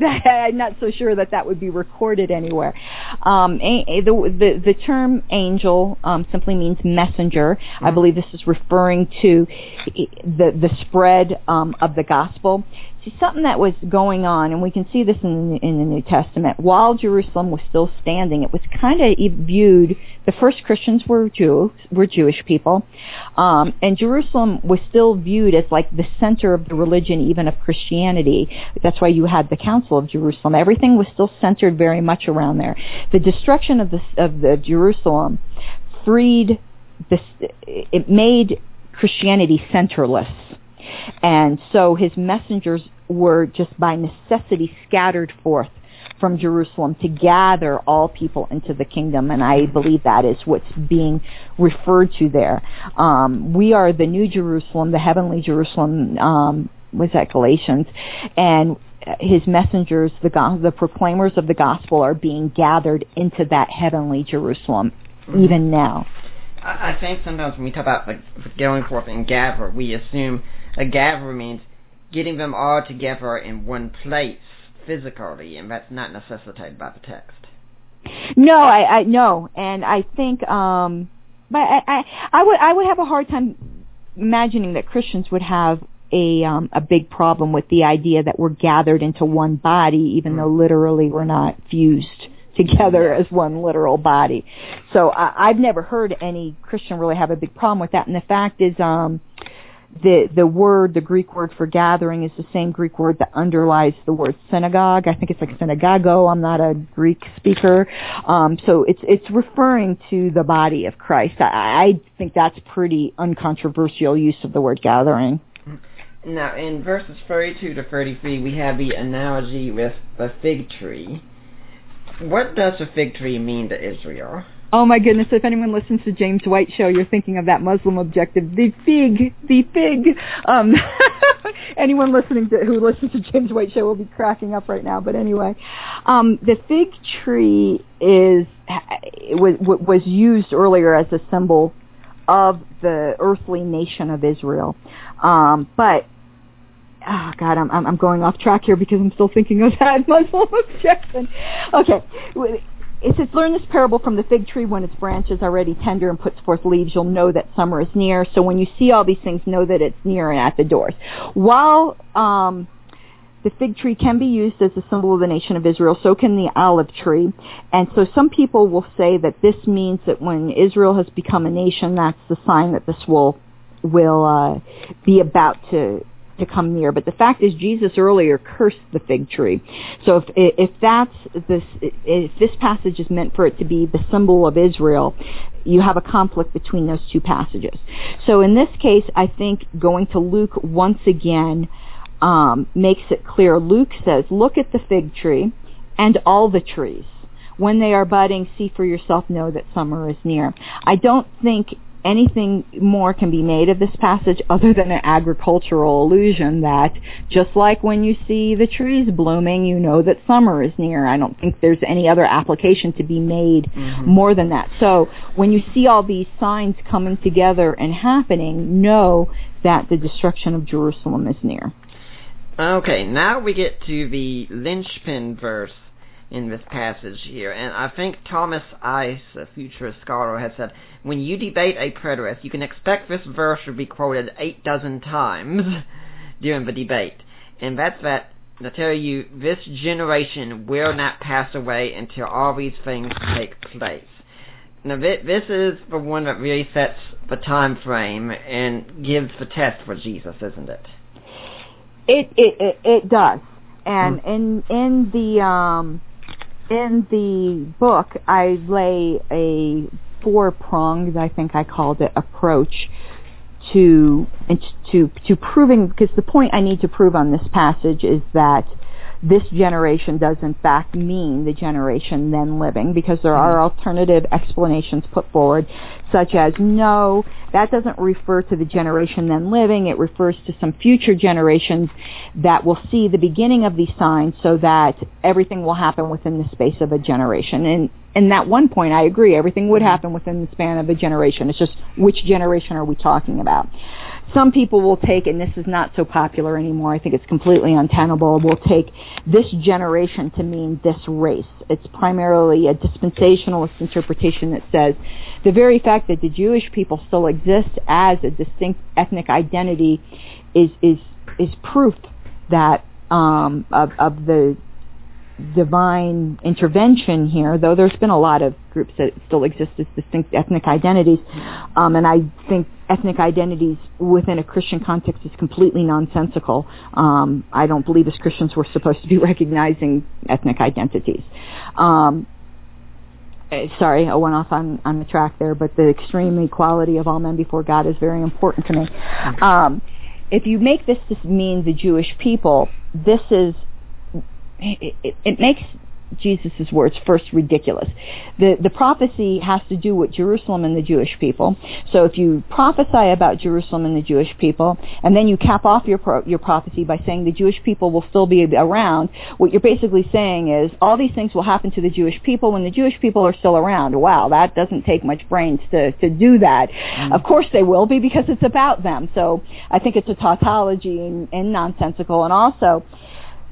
I'm not so sure that that would be recorded anywhere. Um, a, a, the, the, the term angel um, simply means messenger. Mm-hmm. I believe this is referring to the the spread um, of the gospel. See, something that was going on, and we can see this in, in the New Testament, while Jerusalem was still standing, it was kind of viewed, the first Christians were Jews, were Jewish people, um, and Jerusalem was still viewed as like the center of the religion, even of Christianity. That's why you had the Council of Jerusalem. Everything was still centered very much around there. The destruction of the, of the Jerusalem freed this, it made Christianity centerless and so his messengers were just by necessity scattered forth from Jerusalem to gather all people into the kingdom, and I believe that is what's being referred to there. Um, we are the new Jerusalem, the heavenly Jerusalem. Um, was that Galatians? And his messengers, the go- the proclaimers of the gospel, are being gathered into that heavenly Jerusalem, mm-hmm. even now. I think sometimes when we talk about like going forth and gather, we assume a gather means getting them all together in one place physically, and that's not necessitated by the text. No, I, I no, and I think, um, but I, I, I would, I would have a hard time imagining that Christians would have a um, a big problem with the idea that we're gathered into one body, even mm. though literally we're not fused together as one literal body. So I, I've never heard any Christian really have a big problem with that. And the fact is, um, the the word, the Greek word for gathering, is the same Greek word that underlies the word synagogue. I think it's like synagogo. I'm not a Greek speaker, um, so it's it's referring to the body of Christ. I, I think that's pretty uncontroversial use of the word gathering. Now, in verses 32 to 33, we have the analogy with the fig tree. What does the fig tree mean to Israel? Oh my goodness, if anyone listens to James White show, you're thinking of that Muslim objective, the fig, the fig. Um, anyone listening to, who listens to James White show will be cracking up right now, but anyway. Um, the fig tree is, was, was used earlier as a symbol of the earthly nation of Israel. Um, but oh god, I'm I'm going off track here because I'm still thinking of that Muslim objection. Okay, it says, learn this parable from the fig tree when its branch is already tender and puts forth leaves. You'll know that summer is near. So when you see all these things, know that it's near and at the doors. While um, the fig tree can be used as a symbol of the nation of Israel, so can the olive tree. And so some people will say that this means that when Israel has become a nation, that's the sign that this will will uh, be about to to come near. But the fact is, Jesus earlier cursed the fig tree. So if if that's this if this passage is meant for it to be the symbol of Israel, you have a conflict between those two passages. So in this case, I think going to Luke once again um, makes it clear. Luke says, "Look at the fig tree and all the trees." When they are budding, see for yourself, know that summer is near. I don't think anything more can be made of this passage other than an agricultural allusion that just like when you see the trees blooming, you know that summer is near. I don't think there's any other application to be made mm-hmm. more than that. So when you see all these signs coming together and happening, know that the destruction of Jerusalem is near. Okay, now we get to the linchpin verse in this passage here. And I think Thomas Ice, a futurist scholar, has said, when you debate a preterist, you can expect this verse to be quoted eight dozen times during the debate. And that's that, I tell you, this generation will not pass away until all these things take place. Now, this is the one that really sets the time frame and gives the test for Jesus, isn't it? It it it, it does. And mm. in in the um in the book, I lay a four pronged, I think I called it, approach to to to proving because the point I need to prove on this passage is that this generation does in fact mean the generation then living because there are mm-hmm. alternative explanations put forward such as no that doesn't refer to the generation then living it refers to some future generations that will see the beginning of these signs so that everything will happen within the space of a generation and and that one point I agree everything would mm-hmm. happen within the span of a generation it's just which generation are we talking about some people will take, and this is not so popular anymore, I think it's completely untenable, will take this generation to mean this race. It's primarily a dispensationalist interpretation that says the very fact that the Jewish people still exist as a distinct ethnic identity is, is, is proof that um, of, of the divine intervention here, though there's been a lot of groups that still exist as distinct ethnic identities, um, and I think ethnic identities within a Christian context is completely nonsensical. Um, I don't believe as Christians we're supposed to be recognizing ethnic identities. Um, eh, sorry, I went off on, on the track there, but the extreme equality of all men before God is very important to me. Um, if you make this to mean the Jewish people, this is it, it, it makes Jesus' words first ridiculous. The the prophecy has to do with Jerusalem and the Jewish people. So if you prophesy about Jerusalem and the Jewish people, and then you cap off your pro, your prophecy by saying the Jewish people will still be around, what you're basically saying is all these things will happen to the Jewish people when the Jewish people are still around. Wow, that doesn't take much brains to to do that. Mm. Of course they will be because it's about them. So I think it's a tautology and, and nonsensical, and also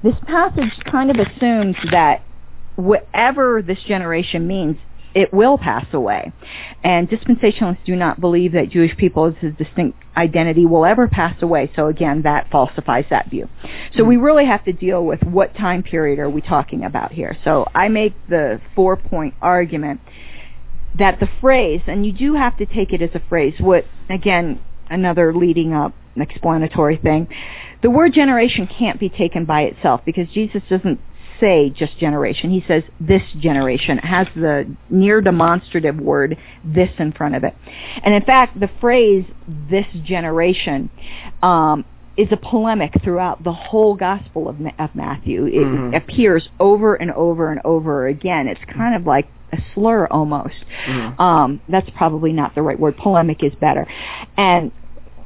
this passage kind of assumes that whatever this generation means, it will pass away. And dispensationalists do not believe that Jewish people as a distinct identity will ever pass away. So again, that falsifies that view. So we really have to deal with what time period are we talking about here. So I make the four point argument that the phrase, and you do have to take it as a phrase, what, again, another leading up explanatory thing, the word generation can't be taken by itself because Jesus doesn't say just generation. He says this generation. It has the near demonstrative word this in front of it. And in fact, the phrase this generation um, is a polemic throughout the whole Gospel of, Ma- of Matthew. It Mhm. appears over and over and over again. It's kind of like a slur almost. Mhm. Um, that's probably not the right word. Polemic is better. And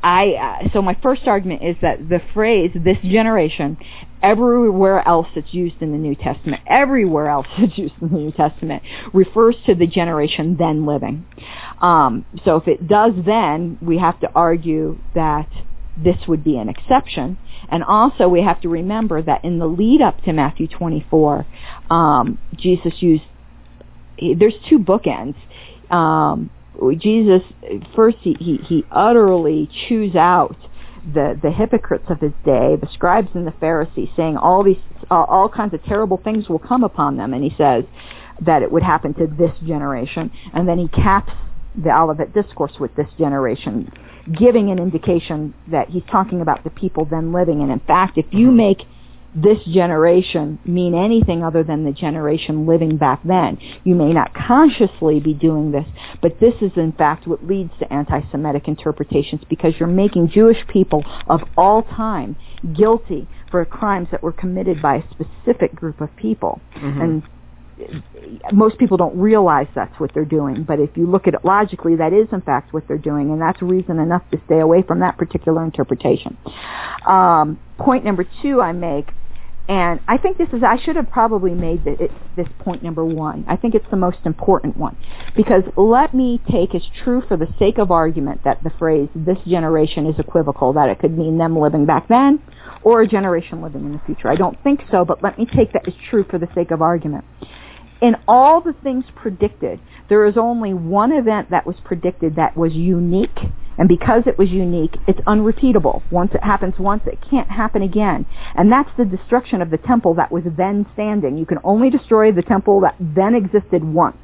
I uh, so my first argument is that the phrase "this generation," everywhere else it's used in the New Testament, everywhere else it's used in the New Testament, refers to the generation then living. Um, so if it does then, we have to argue that this would be an exception. And also we have to remember that in the lead up to Matthew 24, um, Jesus used, there's two bookends. Um, Jesus, first he, he, he utterly chews out the, the hypocrites of his day, the scribes and the Pharisees, saying all these, uh, all kinds of terrible things will come upon them. And he says that it would happen to this generation. And then he caps the Olivet Discourse with this generation, giving an indication that he's talking about the people then living. And in fact, if you make this generation mean anything other than the generation living back then, you may not consciously be doing this, but this is in fact what leads to anti-Semitic interpretations because you're making Jewish people of all time guilty for crimes that were committed by a specific group of people. Mhm. And most people don't realize that's what they're doing, but if you look at it logically, that is in fact what they're doing, and that's reason enough to stay away from that particular interpretation. Um, point number two I make, and I think this is, I should have probably made the, it, this point number one. I think it's the most important one. Because let me take as true for the sake of argument that the phrase, this generation is equivocal, that it could mean them living back then, or a generation living in the future. I don't think so, but let me take that as true for the sake of argument in all the things predicted, there is only one event that was predicted that was unique. And because it was unique, it's unrepeatable. Once it happens once, it can't happen again. And that's the destruction of the temple that was then standing. You can only destroy the temple that then existed once.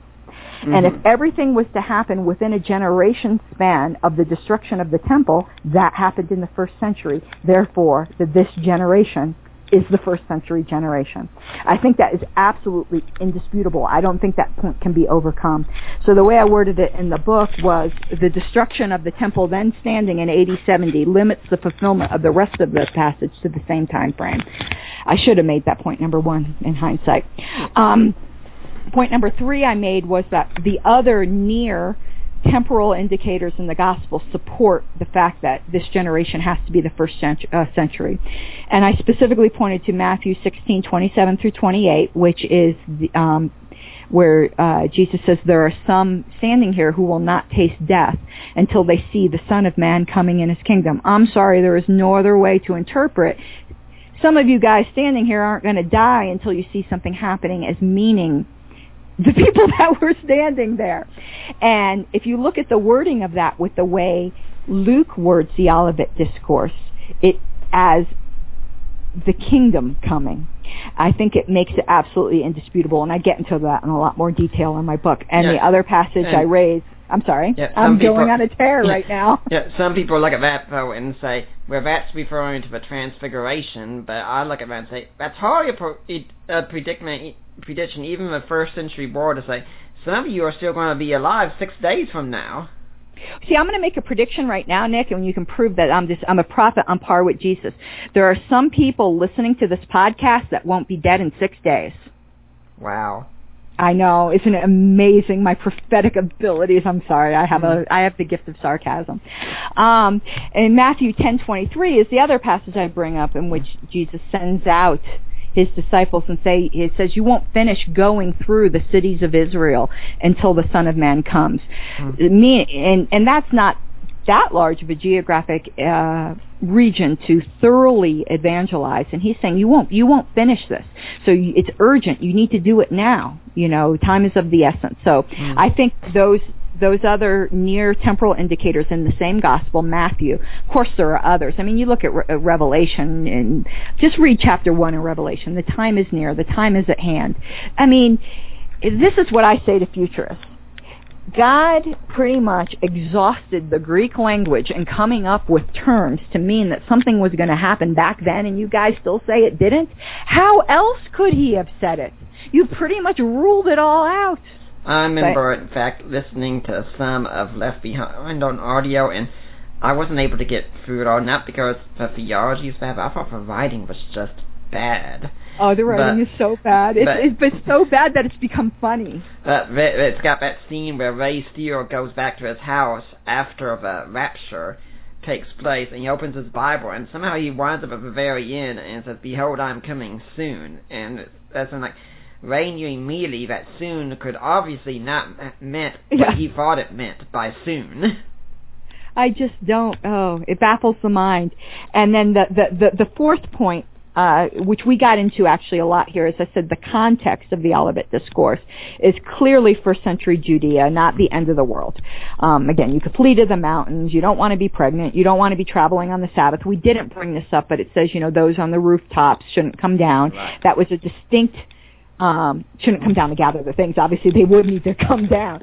And if Mhm. everything was to happen within a generation span of the destruction of the temple, that happened in the first century. Therefore, the this generation is the first century generation. I think that is absolutely indisputable. I don't think that point can be overcome. So the way I worded it in the book was the destruction of the temple then standing in AD 70 limits the fulfillment of the rest of the passage to the same time frame. I should have made that point number one in hindsight. Um, point number three I made was that the other near temporal indicators in the gospel support the fact that this generation has to be the first century, uh, century. And I specifically pointed to Matthew 16, 27 through 28, which is the, um, where uh, Jesus says there are some standing here who will not taste death until they see the Son of Man coming in his kingdom. I'm sorry, there is no other way to interpret. Some of you guys standing here aren't going to die until you see something happening as meaning the people that were standing there. And if you look at the wording of that with the way Luke words the Olivet Discourse, it as the kingdom coming. I think it makes it absolutely indisputable, and I get into that in a lot more detail in my book. And the other passage And- I raise, I'm sorry, Yeah, I'm people- going on a tear right now. Yeah, some people look at that though and say, well, that's referring to the transfiguration, but I look at that and say, that's hardly a, pro- a predicament, prediction, even the first century world to say, some of you are still going to be alive six days from now. See, I'm going to make a prediction right now, Nick, and you can prove that I'm just I'm a prophet on par with Jesus. There are some people listening to this podcast that won't be dead in six days. Wow. I know, isn't it amazing? My prophetic abilities. I'm sorry, I have a I have the gift of sarcasm. Um, and Matthew 10:23 is the other passage I bring up in which Jesus sends out his disciples and say it says you won't finish going through the cities of Israel until the Son of Man comes. Me and and that's not that large of a geographic uh, region to thoroughly evangelize. And he's saying you won't you won't finish this. So you, it's urgent. You need to do it now. You know time is of the essence. So i think those those other near temporal indicators in the same gospel matthew of course there are others. I mean you look at Re- uh, revelation and just read chapter 1 in revelation. The time is near. The time is at hand. I mean this is what i say to futurists God pretty much exhausted the Greek language in coming up with terms to mean that something was going to happen back then and you guys still say it didn't? How else could he have said it? You pretty much ruled it all out. I remember, in fact, listening to some of Left Behind on audio, and I wasn't able to get through it all, not because the theology is bad, but I thought the writing was just bad. Oh, the writing But- is so bad. It's, but- it's been so bad that it's become funny. But it's got that scene where Ray Steele goes back to his house after the rapture takes place, and he opens his Bible, and somehow he winds up at the very end and says, "Behold, I'm coming soon." And it's- that's when, like Ray knew immediately that "soon" could obviously not meant what Yeah. he thought it meant by "soon." I just don't. Oh, it baffles the mind. And then the the the, the fourth point, uh, which we got into actually a lot here, as I said, the context of the Olivet Discourse is clearly first century Judea, not the end of the world. Um, again, you could flee to the mountains. You don't want to be pregnant. You don't want to be traveling on the Sabbath. We didn't bring this up, but it says you know those on the rooftops shouldn't come down. Right. That was a distinct um, shouldn't come down to gather the things. Obviously, they would need to come down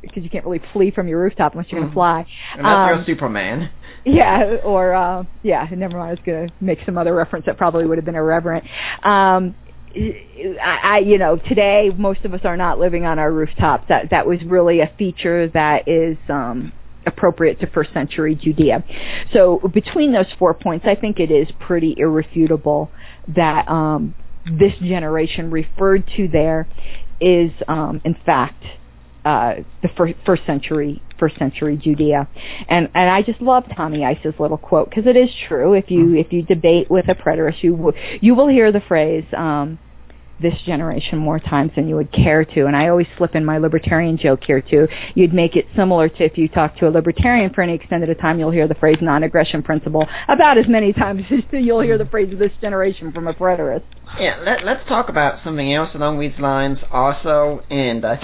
because you can't really flee from your rooftop unless you're going to fly. Unless you're Um, Superman. yeah, or uh, yeah, never mind. I was going to make some other reference that probably would have been irreverent. Um, I, I, you know, today most of us are not living on our rooftops. That that was really a feature that is um, appropriate to first century Judea. So between those four points, I think it is pretty irrefutable that um, this generation referred to there is, um, in fact, uh, the fir- first century first century Judea, and and I just love Tommy Ice's little quote because it is true. If you if you debate with a preterist, you will you will hear the phrase. Um, this generation more times than you would care to. And I always slip in my libertarian joke here too. You'd make it similar to if you talk to a libertarian for any extended time, you'll hear the phrase non-aggression principle about as many times as you'll hear the phrase this generation from a preterist. Yeah, let, let's talk about something else along these lines also. And uh,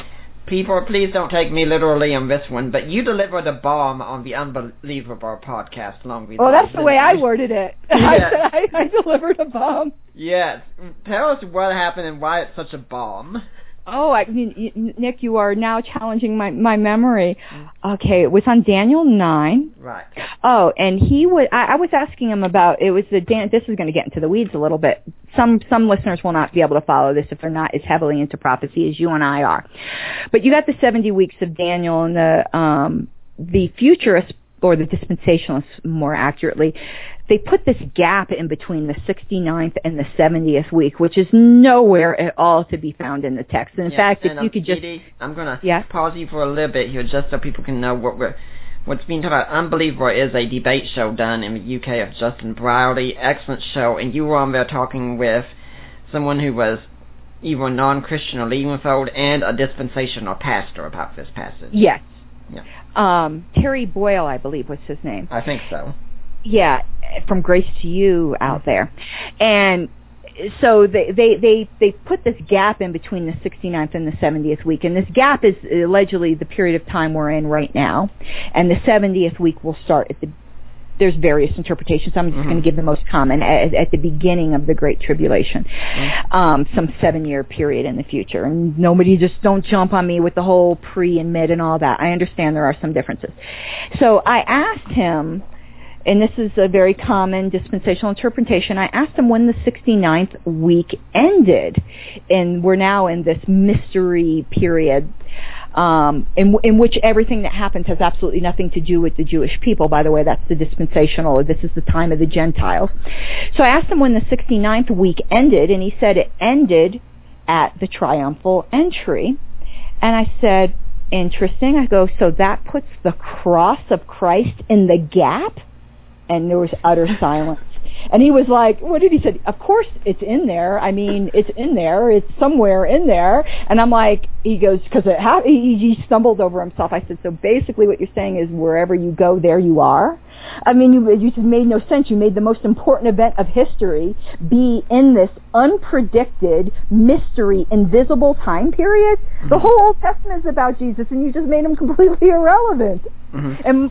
people, please don't take me literally on this one, but you delivered a bomb on the Unbelievable podcast long these oh, Well, that's the way I worded it. I said I, I delivered a bomb. Yes. Tell us what happened and why it's such a bomb. Oh, I mean, Nick, you are now challenging my my memory. Okay, it was on Daniel nine. Right. Oh, and he would. I, I was asking him about. It was the Dan. This is going to get into the weeds a little bit. Some some listeners will not be able to follow this if they're not as heavily into prophecy as you and I are. But you got the seventy weeks of Daniel and the um the futurists or the dispensationalists more accurately they put this gap in between the 69th and the 70th week, which is nowhere at all to be found in the text. And in Yeah, fact, and, if you could just Edie, I'm gonna Yeah. pause you for a little bit here, just so people can know what we're. What's being talked about, Unbelievable, is a debate show done in the UK of Justin Brierley. Excellent show, and you were on there talking with someone who was either a non-Christian or leaving the fold and a dispensational pastor about this passage. yes, Yeah. um, Terry Boyle, I believe was his name. I think so. Yeah, from Grace to You out there. And so they, they, they, they put this gap in between the 69th and the 70th week. And this gap is allegedly the period of time we're in right now. And the 70th week will start at the there's various interpretations. I'm just Mhm. going to give the most common at, at the beginning of the Great Tribulation, um, some seven-year period in the future. And nobody just don't jump on me with the whole pre and mid and all that. I understand there are some differences. So I asked him and this is a very common dispensational interpretation. I asked him when the 69th week ended, and we're now in this mystery period, um, in, in which everything that happens has absolutely nothing to do with the Jewish people. By the way, that's the dispensational. This is the time of the Gentiles. So I asked him when the 69th week ended, and he said it ended at the triumphal entry. And I said, interesting. I go, so that puts the cross of Christ in the gap? And there was utter silence. And he was like, what did he say? Of course it's in there. I mean, it's in there. It's somewhere in there. And I'm like, he goes, because it ha- he, he stumbled over himself. I said, so basically what you're saying is wherever you go, there you are. I mean, you, you just made no sense. You made the most important event of history be in this unpredicted, mystery, invisible time period. The whole Old Testament is about Jesus, and you just made him completely irrelevant. hmm And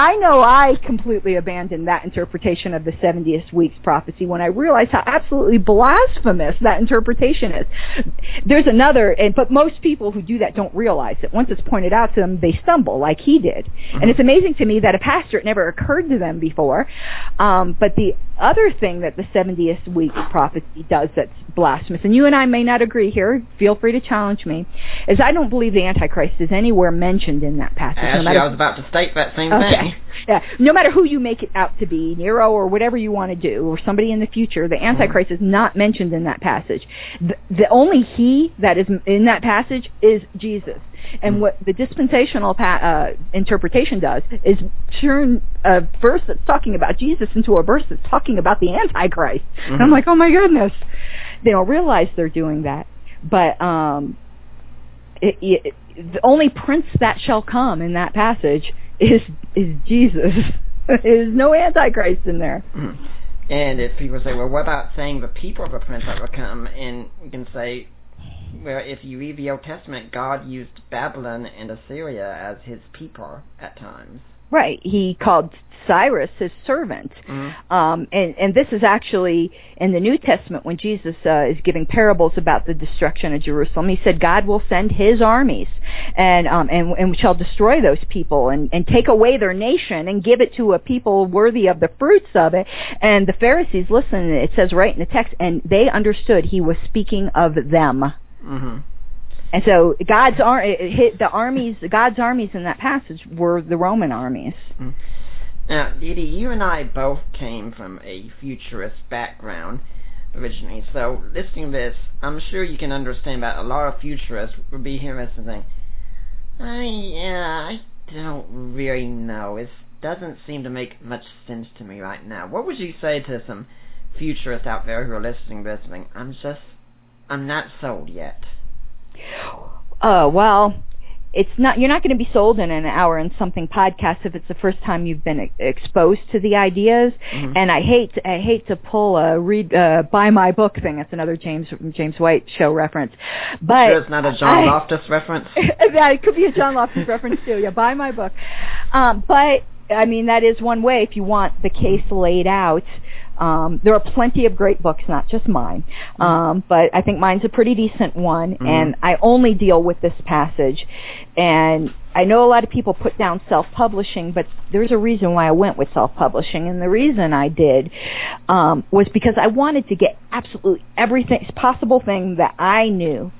I know I completely abandoned that interpretation of the 70th week's prophecy when I realized how absolutely blasphemous that interpretation is. There's another, and, but most people who do that don't realize it. Once it's pointed out to them, they stumble like he did. And it's amazing to me that a pastor, it never occurred to them before. Um, but the other thing that the 70th week prophecy does that's blasphemous, and you and I may not agree here, feel free to challenge me, is I don't believe the Antichrist is anywhere mentioned in that passage. no Actually, matter I was about to state that same Okay. thing. Yeah, no matter who you make it out to be, Nero or whatever you want to do, or somebody in the future, the Antichrist mm-hmm. is not mentioned in that passage. The, the, only he that is in that passage is Jesus. And mm-hmm. what the dispensational pa- uh, interpretation does is turn a verse that's talking about Jesus into a verse that's talking about the Antichrist. Mm-hmm. And I'm like, oh my goodness. They don't realize they're doing that. But um, it, it, the only prince that shall come in that passage is is Jesus. There's no antichrist in there. Mm-hmm. And if people say, well, what about saying the people of the prince that will come? And you can say, well, if you read the Old Testament, God used Babylon and Assyria as his people at times. Right. He called Cyrus his servant. Mm-hmm. Um, and, and this is actually in the New Testament when Jesus uh, is giving parables about the destruction of Jerusalem. He said God will send his armies and, um, and, and shall destroy those people and, and take away their nation and give it to a people worthy of the fruits of it. And the Pharisees listened, it says right in the text, and they understood he was speaking of them. Mm-hmm. And so God's ar- the armies, God's armies in that passage were the Roman armies. Mm. Now, Didi, you and I both came from a futurist background originally, so listening to this, I'm sure you can understand that a lot of futurists would be hearing this and think, I, yeah, I don't really know. It doesn't seem to make much sense to me right now. What would you say to some futurists out there who are listening to this and think, I'm just, I'm not sold yet? Uh, well, it's not you're not going to be sold in an hour and something podcast if it's the first time you've been exposed to the ideas. Mm-hmm. and i hate i hate to pull a read uh buy my book thing. That's another james james white show reference. But sure it's not a john I, loftus reference? Yeah it could be a john loftus reference too. Yeah buy my book. Um but i mean that is one way if you want the case laid out um, there are plenty of great books, not just mine, mm-hmm. um, but I think mine's a pretty decent one, mm-hmm. and I only deal with this passage. And I know a lot of people put down self-publishing, but there's a reason why I went with self-publishing, and the reason I did um, was because I wanted to get absolutely everything possible thing that I knew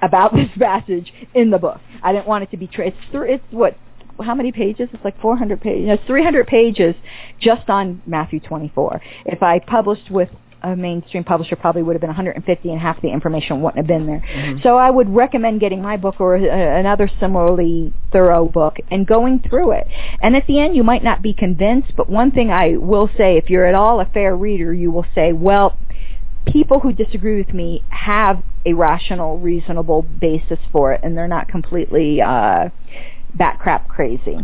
about this passage in the book. I didn't want it to be traced. Through. It's what how many pages? It's like 400 pages. No, 300 pages just on Matthew 24. If I published with a mainstream publisher probably would have been 150 and half the information wouldn't have been there. Mm-hmm. So I would recommend getting my book or a, another similarly thorough book and going through it. And at the end you might not be convinced, but one thing I will say, if you're at all a fair reader, you will say, well, people who disagree with me have a rational, reasonable basis for it, and they're not completely uh, bat crap crazy.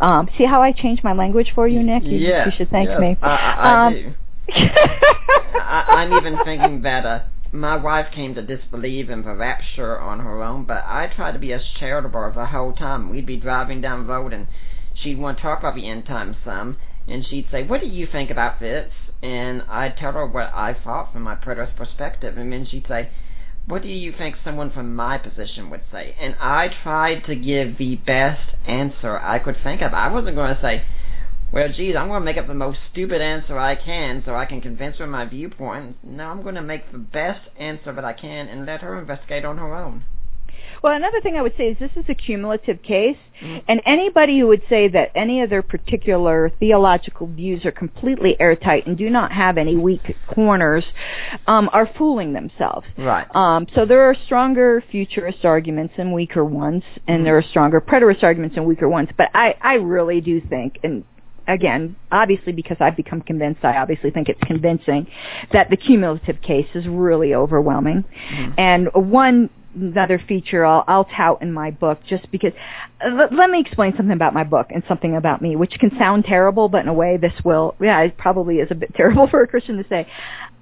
Um, see how I changed my language for you, Nick? You, yes, you should thank yes, me. I, I, um, I do. I, am even thinking that uh, my wife came to disbelieve in the rapture on her own, but I tried to be as charitable the whole time. We'd be driving down the road, and she'd want to talk about the end times some, and she'd say, "What do you think about this?" And I'd tell her what I thought from my preterist perspective, and then she'd say, what do you think someone from my position would say? And I tried to give the best answer I could think of. I wasn't going to say, well, geez, I'm going to make up the most stupid answer I can so I can convince her of my viewpoint. No, I'm going to make the best answer that I can and let her investigate on her own. Well, another thing I would say is this is a cumulative case, mm-hmm. and anybody who would say that any of their particular theological views are completely airtight and do not have any weak corners um, are fooling themselves. Right. Um, so there are stronger futurist arguments and weaker ones, and mm-hmm. there are stronger preterist arguments and weaker ones. But I, I really do think, and again, obviously because I've become convinced, I obviously think it's convincing that the cumulative case is really overwhelming. Mm-hmm. And one another feature I'll, I'll tout in my book just because uh, let me explain something about my book and something about me which can sound terrible but in a way this will yeah it probably is a bit terrible for a christian to say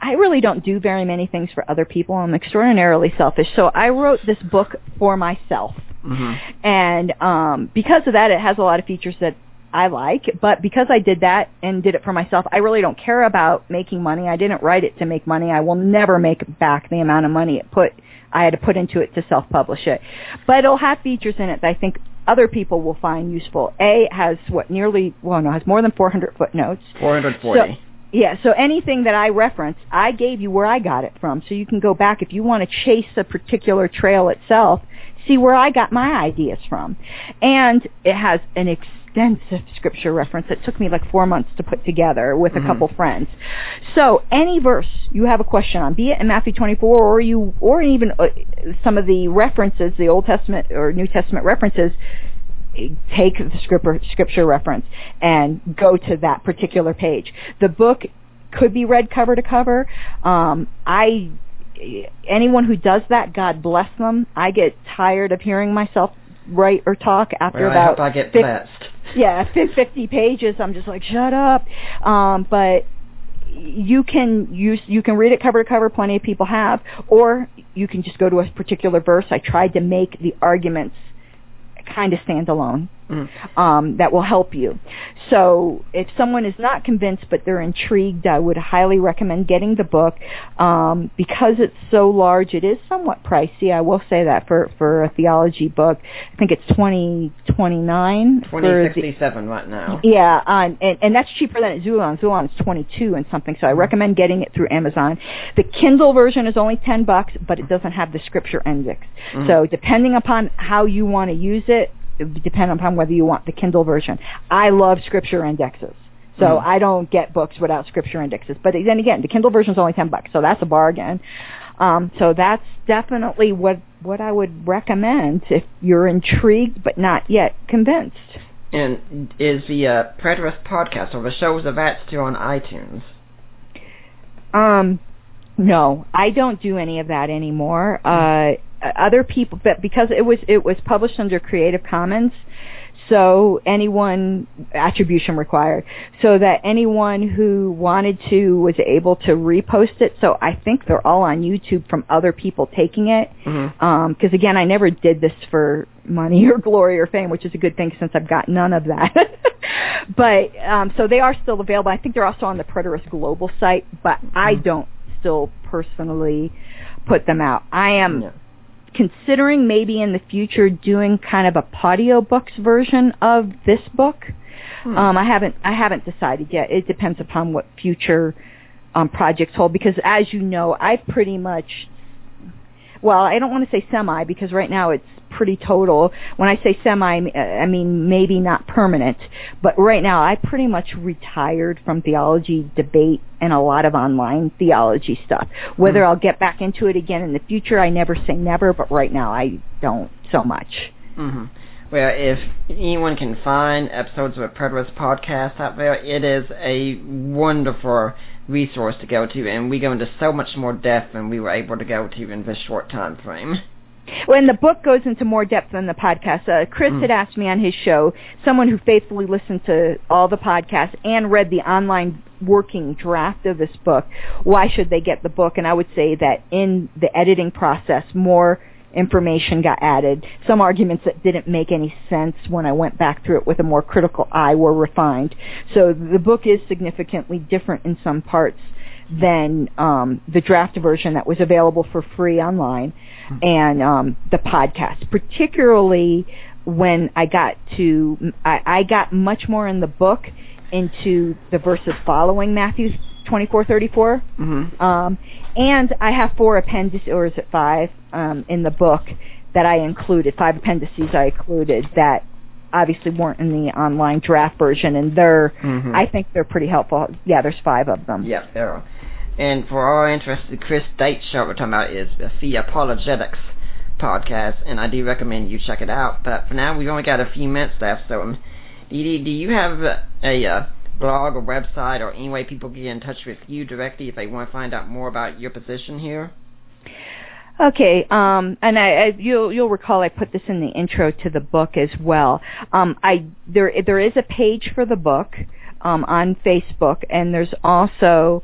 i really don't do very many things for other people i'm extraordinarily selfish so i wrote this book for myself mm-hmm. and um because of that it has a lot of features that I like, but because I did that and did it for myself, I really don't care about making money. I didn't write it to make money. I will never make back the amount of money it put I had to put into it to self-publish it. But it'll have features in it that I think other people will find useful. A has what nearly well no has more than 400 footnotes. 440. So, yeah, so anything that I reference, I gave you where I got it from. So you can go back if you want to chase a particular trail itself, see where I got my ideas from. And it has an extensive scripture reference that took me like four months to put together with a couple friends. So any verse you have a question on, be it in Matthew 24 or you, or even uh, some of the references, the Old Testament or New Testament references, take the scripture, scripture reference and go to that particular page. The book could be read cover to cover. Um, I anyone who does that, God bless them. I get tired of hearing myself write or talk after Well, I about hope I get blessed. Yeah, 50 pages. I'm just like, shut up. Um, but you can use you can read it cover to cover. Plenty of people have, or you can just go to a particular verse. I tried to make the arguments kind of stand alone Mm. um, that will help you. So if someone is not convinced but they're intrigued, I would highly recommend getting the book um, because it's so large. It is somewhat pricey. I will say that for for a theology book. I think it's twenty twenty nine for the 2067 right now. yeah, um, and, and that's cheaper than at Xulon. Xulon is 22 and something, so I recommend getting it through Amazon. The Kindle version is only 10 bucks, but it doesn't have the scripture index. Mhm. So depending upon how you want to use it, depend upon whether you want the Kindle version. I love scripture indexes. So Mhm. I don't get books without scripture indexes. But then again, the Kindle version is only 10 bucks, so that's a bargain. Um, so that's definitely what what I would recommend if you're intrigued but not yet convinced. And is the uh, Preterist podcast or the shows of that still on iTunes? Um, no, I don't do any of that anymore. Uh, other people, but because it was it was published under Creative Commons, so anyone attribution required, so that anyone who wanted to was able to repost it. So I think they're all on YouTube from other people taking it. Mm-hmm. Because again, I never did this for money or glory or fame, which is a good thing since I've got none of that. but um, so they are still available. I think they're also on the Preterist Global site, but I Mhm. don't still personally put them out. I am. Considering maybe in the future doing kind of a audio books version of this book. Hmm. Um, I haven't I haven't decided yet. It depends upon what future um, projects hold because as you know, I pretty much well, I don't want to say semi because right now it's pretty total. When I say semi, I mean maybe not permanent, but right now I pretty much retired from theology debate and a lot of online theology stuff. Whether Hmm. I'll get back into it again in the future, I never say never, but right now I don't so much. hmm Well, if anyone can find episodes of a Preterist podcast out there, it is a wonderful resource to go to, and we go into so much more depth than we were able to go to in this short time frame. When the book goes into more depth than the podcast, uh, Chris Mm. had asked me on his show, someone who faithfully listened to all the podcasts and read the online working draft of this book, why should they get the book? And I would say that in the editing process, more information got added. Some arguments that didn't make any sense when I went back through it with a more critical eye were refined. So the book is significantly different in some parts than um, the draft version that was available for free online and um, the podcast, particularly when I got to, I, I got much more in the book into the verses following Matthew 24:34. Mm-hmm. Um, and I have four appendices, or is it five, um, in the book that I included, five appendices I included that obviously weren't in the online draft version, and they're, Mhm. I think they're pretty helpful. Yeah, there's five of them. Yeah, there are. And for all interested, Chris Date's show we're talking about is Theopologetics podcast, and I do recommend you check it out. But for now, we've only got a few minutes left, so um, Dee, do you have a, a uh, blog or website or any way people can get in touch with you directly if they want to find out more about your position here? Okay, um, and I, I, you'll you'll recall I put this in the intro to the book as well. Um, I there there is a page for the book um, on Facebook, and there's also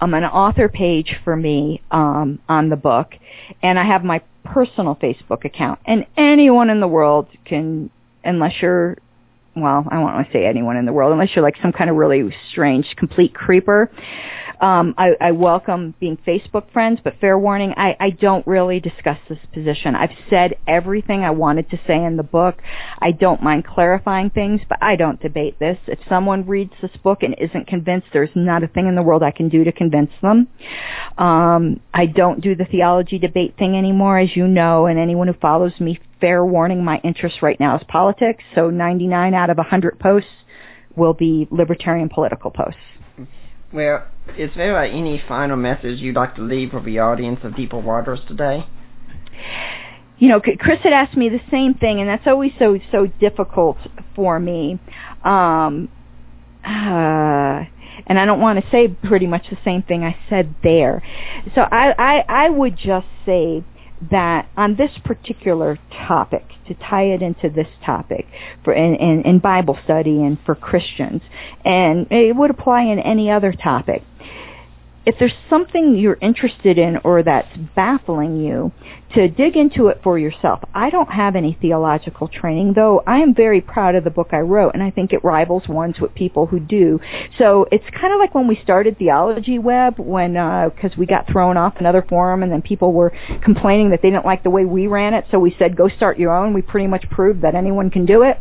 um, an author page for me um, on the book, and I have my personal Facebook account. And anyone in the world can, unless you're well, I don't want to say anyone in the world, unless you're like some kind of really strange, complete creeper. Um, I, I welcome being Facebook friends, but fair warning, I, I don't really discuss this position. I've said everything I wanted to say in the book. I don't mind clarifying things, but I don't debate this. If someone reads this book and isn't convinced, there's not a thing in the world I can do to convince them. Um, I don't do the theology debate thing anymore, as you know, and anyone who follows me fair warning, my interest right now is politics, so 99 out of 100 posts will be libertarian political posts. Well, is there uh, any final message you'd like to leave for the audience of Deeper Waters today? You know, Chris had asked me the same thing, and that's always so so difficult for me. Um, uh, and I don't want to say pretty much the same thing I said there. So I, I, I would just say that on this particular topic, to tie it into this topic for in, in, in Bible study and for Christians, and it would apply in any other topic. If there's something you're interested in or that's baffling you, to dig into it for yourself. I don't have any theological training, though I am very proud of the book I wrote, and I think it rivals ones with people who do. So it's kind of like when we started Theology Web, when because uh, we got thrown off another forum, and then people were complaining that they didn't like the way we ran it. So we said, go start your own. We pretty much proved that anyone can do it.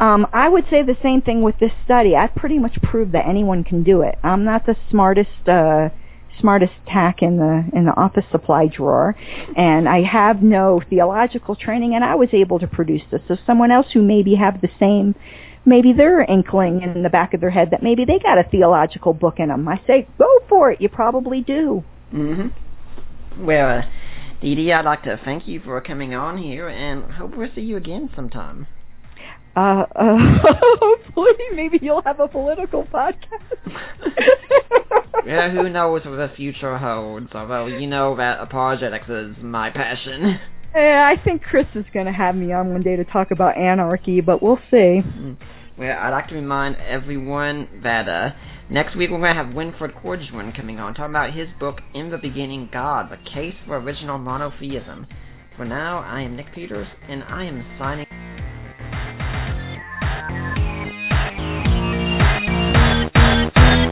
Um, I would say the same thing with this study. I pretty much proved that anyone can do it. I'm not the smartest. Uh, smartest tack in the in the office supply drawer and I have no theological training and I was able to produce this. So someone else who maybe have the same maybe they're inkling in the back of their head that maybe they got a theological book in them. I say go for it. You probably do. Mhm. Well, Dee Dee, I'd like to thank you for coming on here and hope we'll see you again sometime. Uh, uh, hopefully, maybe you'll have a political podcast. yeah, who knows what the future holds? Although you know that apologetics is my passion. Yeah, I think Chris is going to have me on one day to talk about anarchy, but we'll see. Mm. Well, I'd like to remind everyone that uh, next week we're going to have Winfried Corduan coming on, talking about his book, In the Beginning God, The Case for Original Monotheism. For now, I am Nick Peters, and I am signing...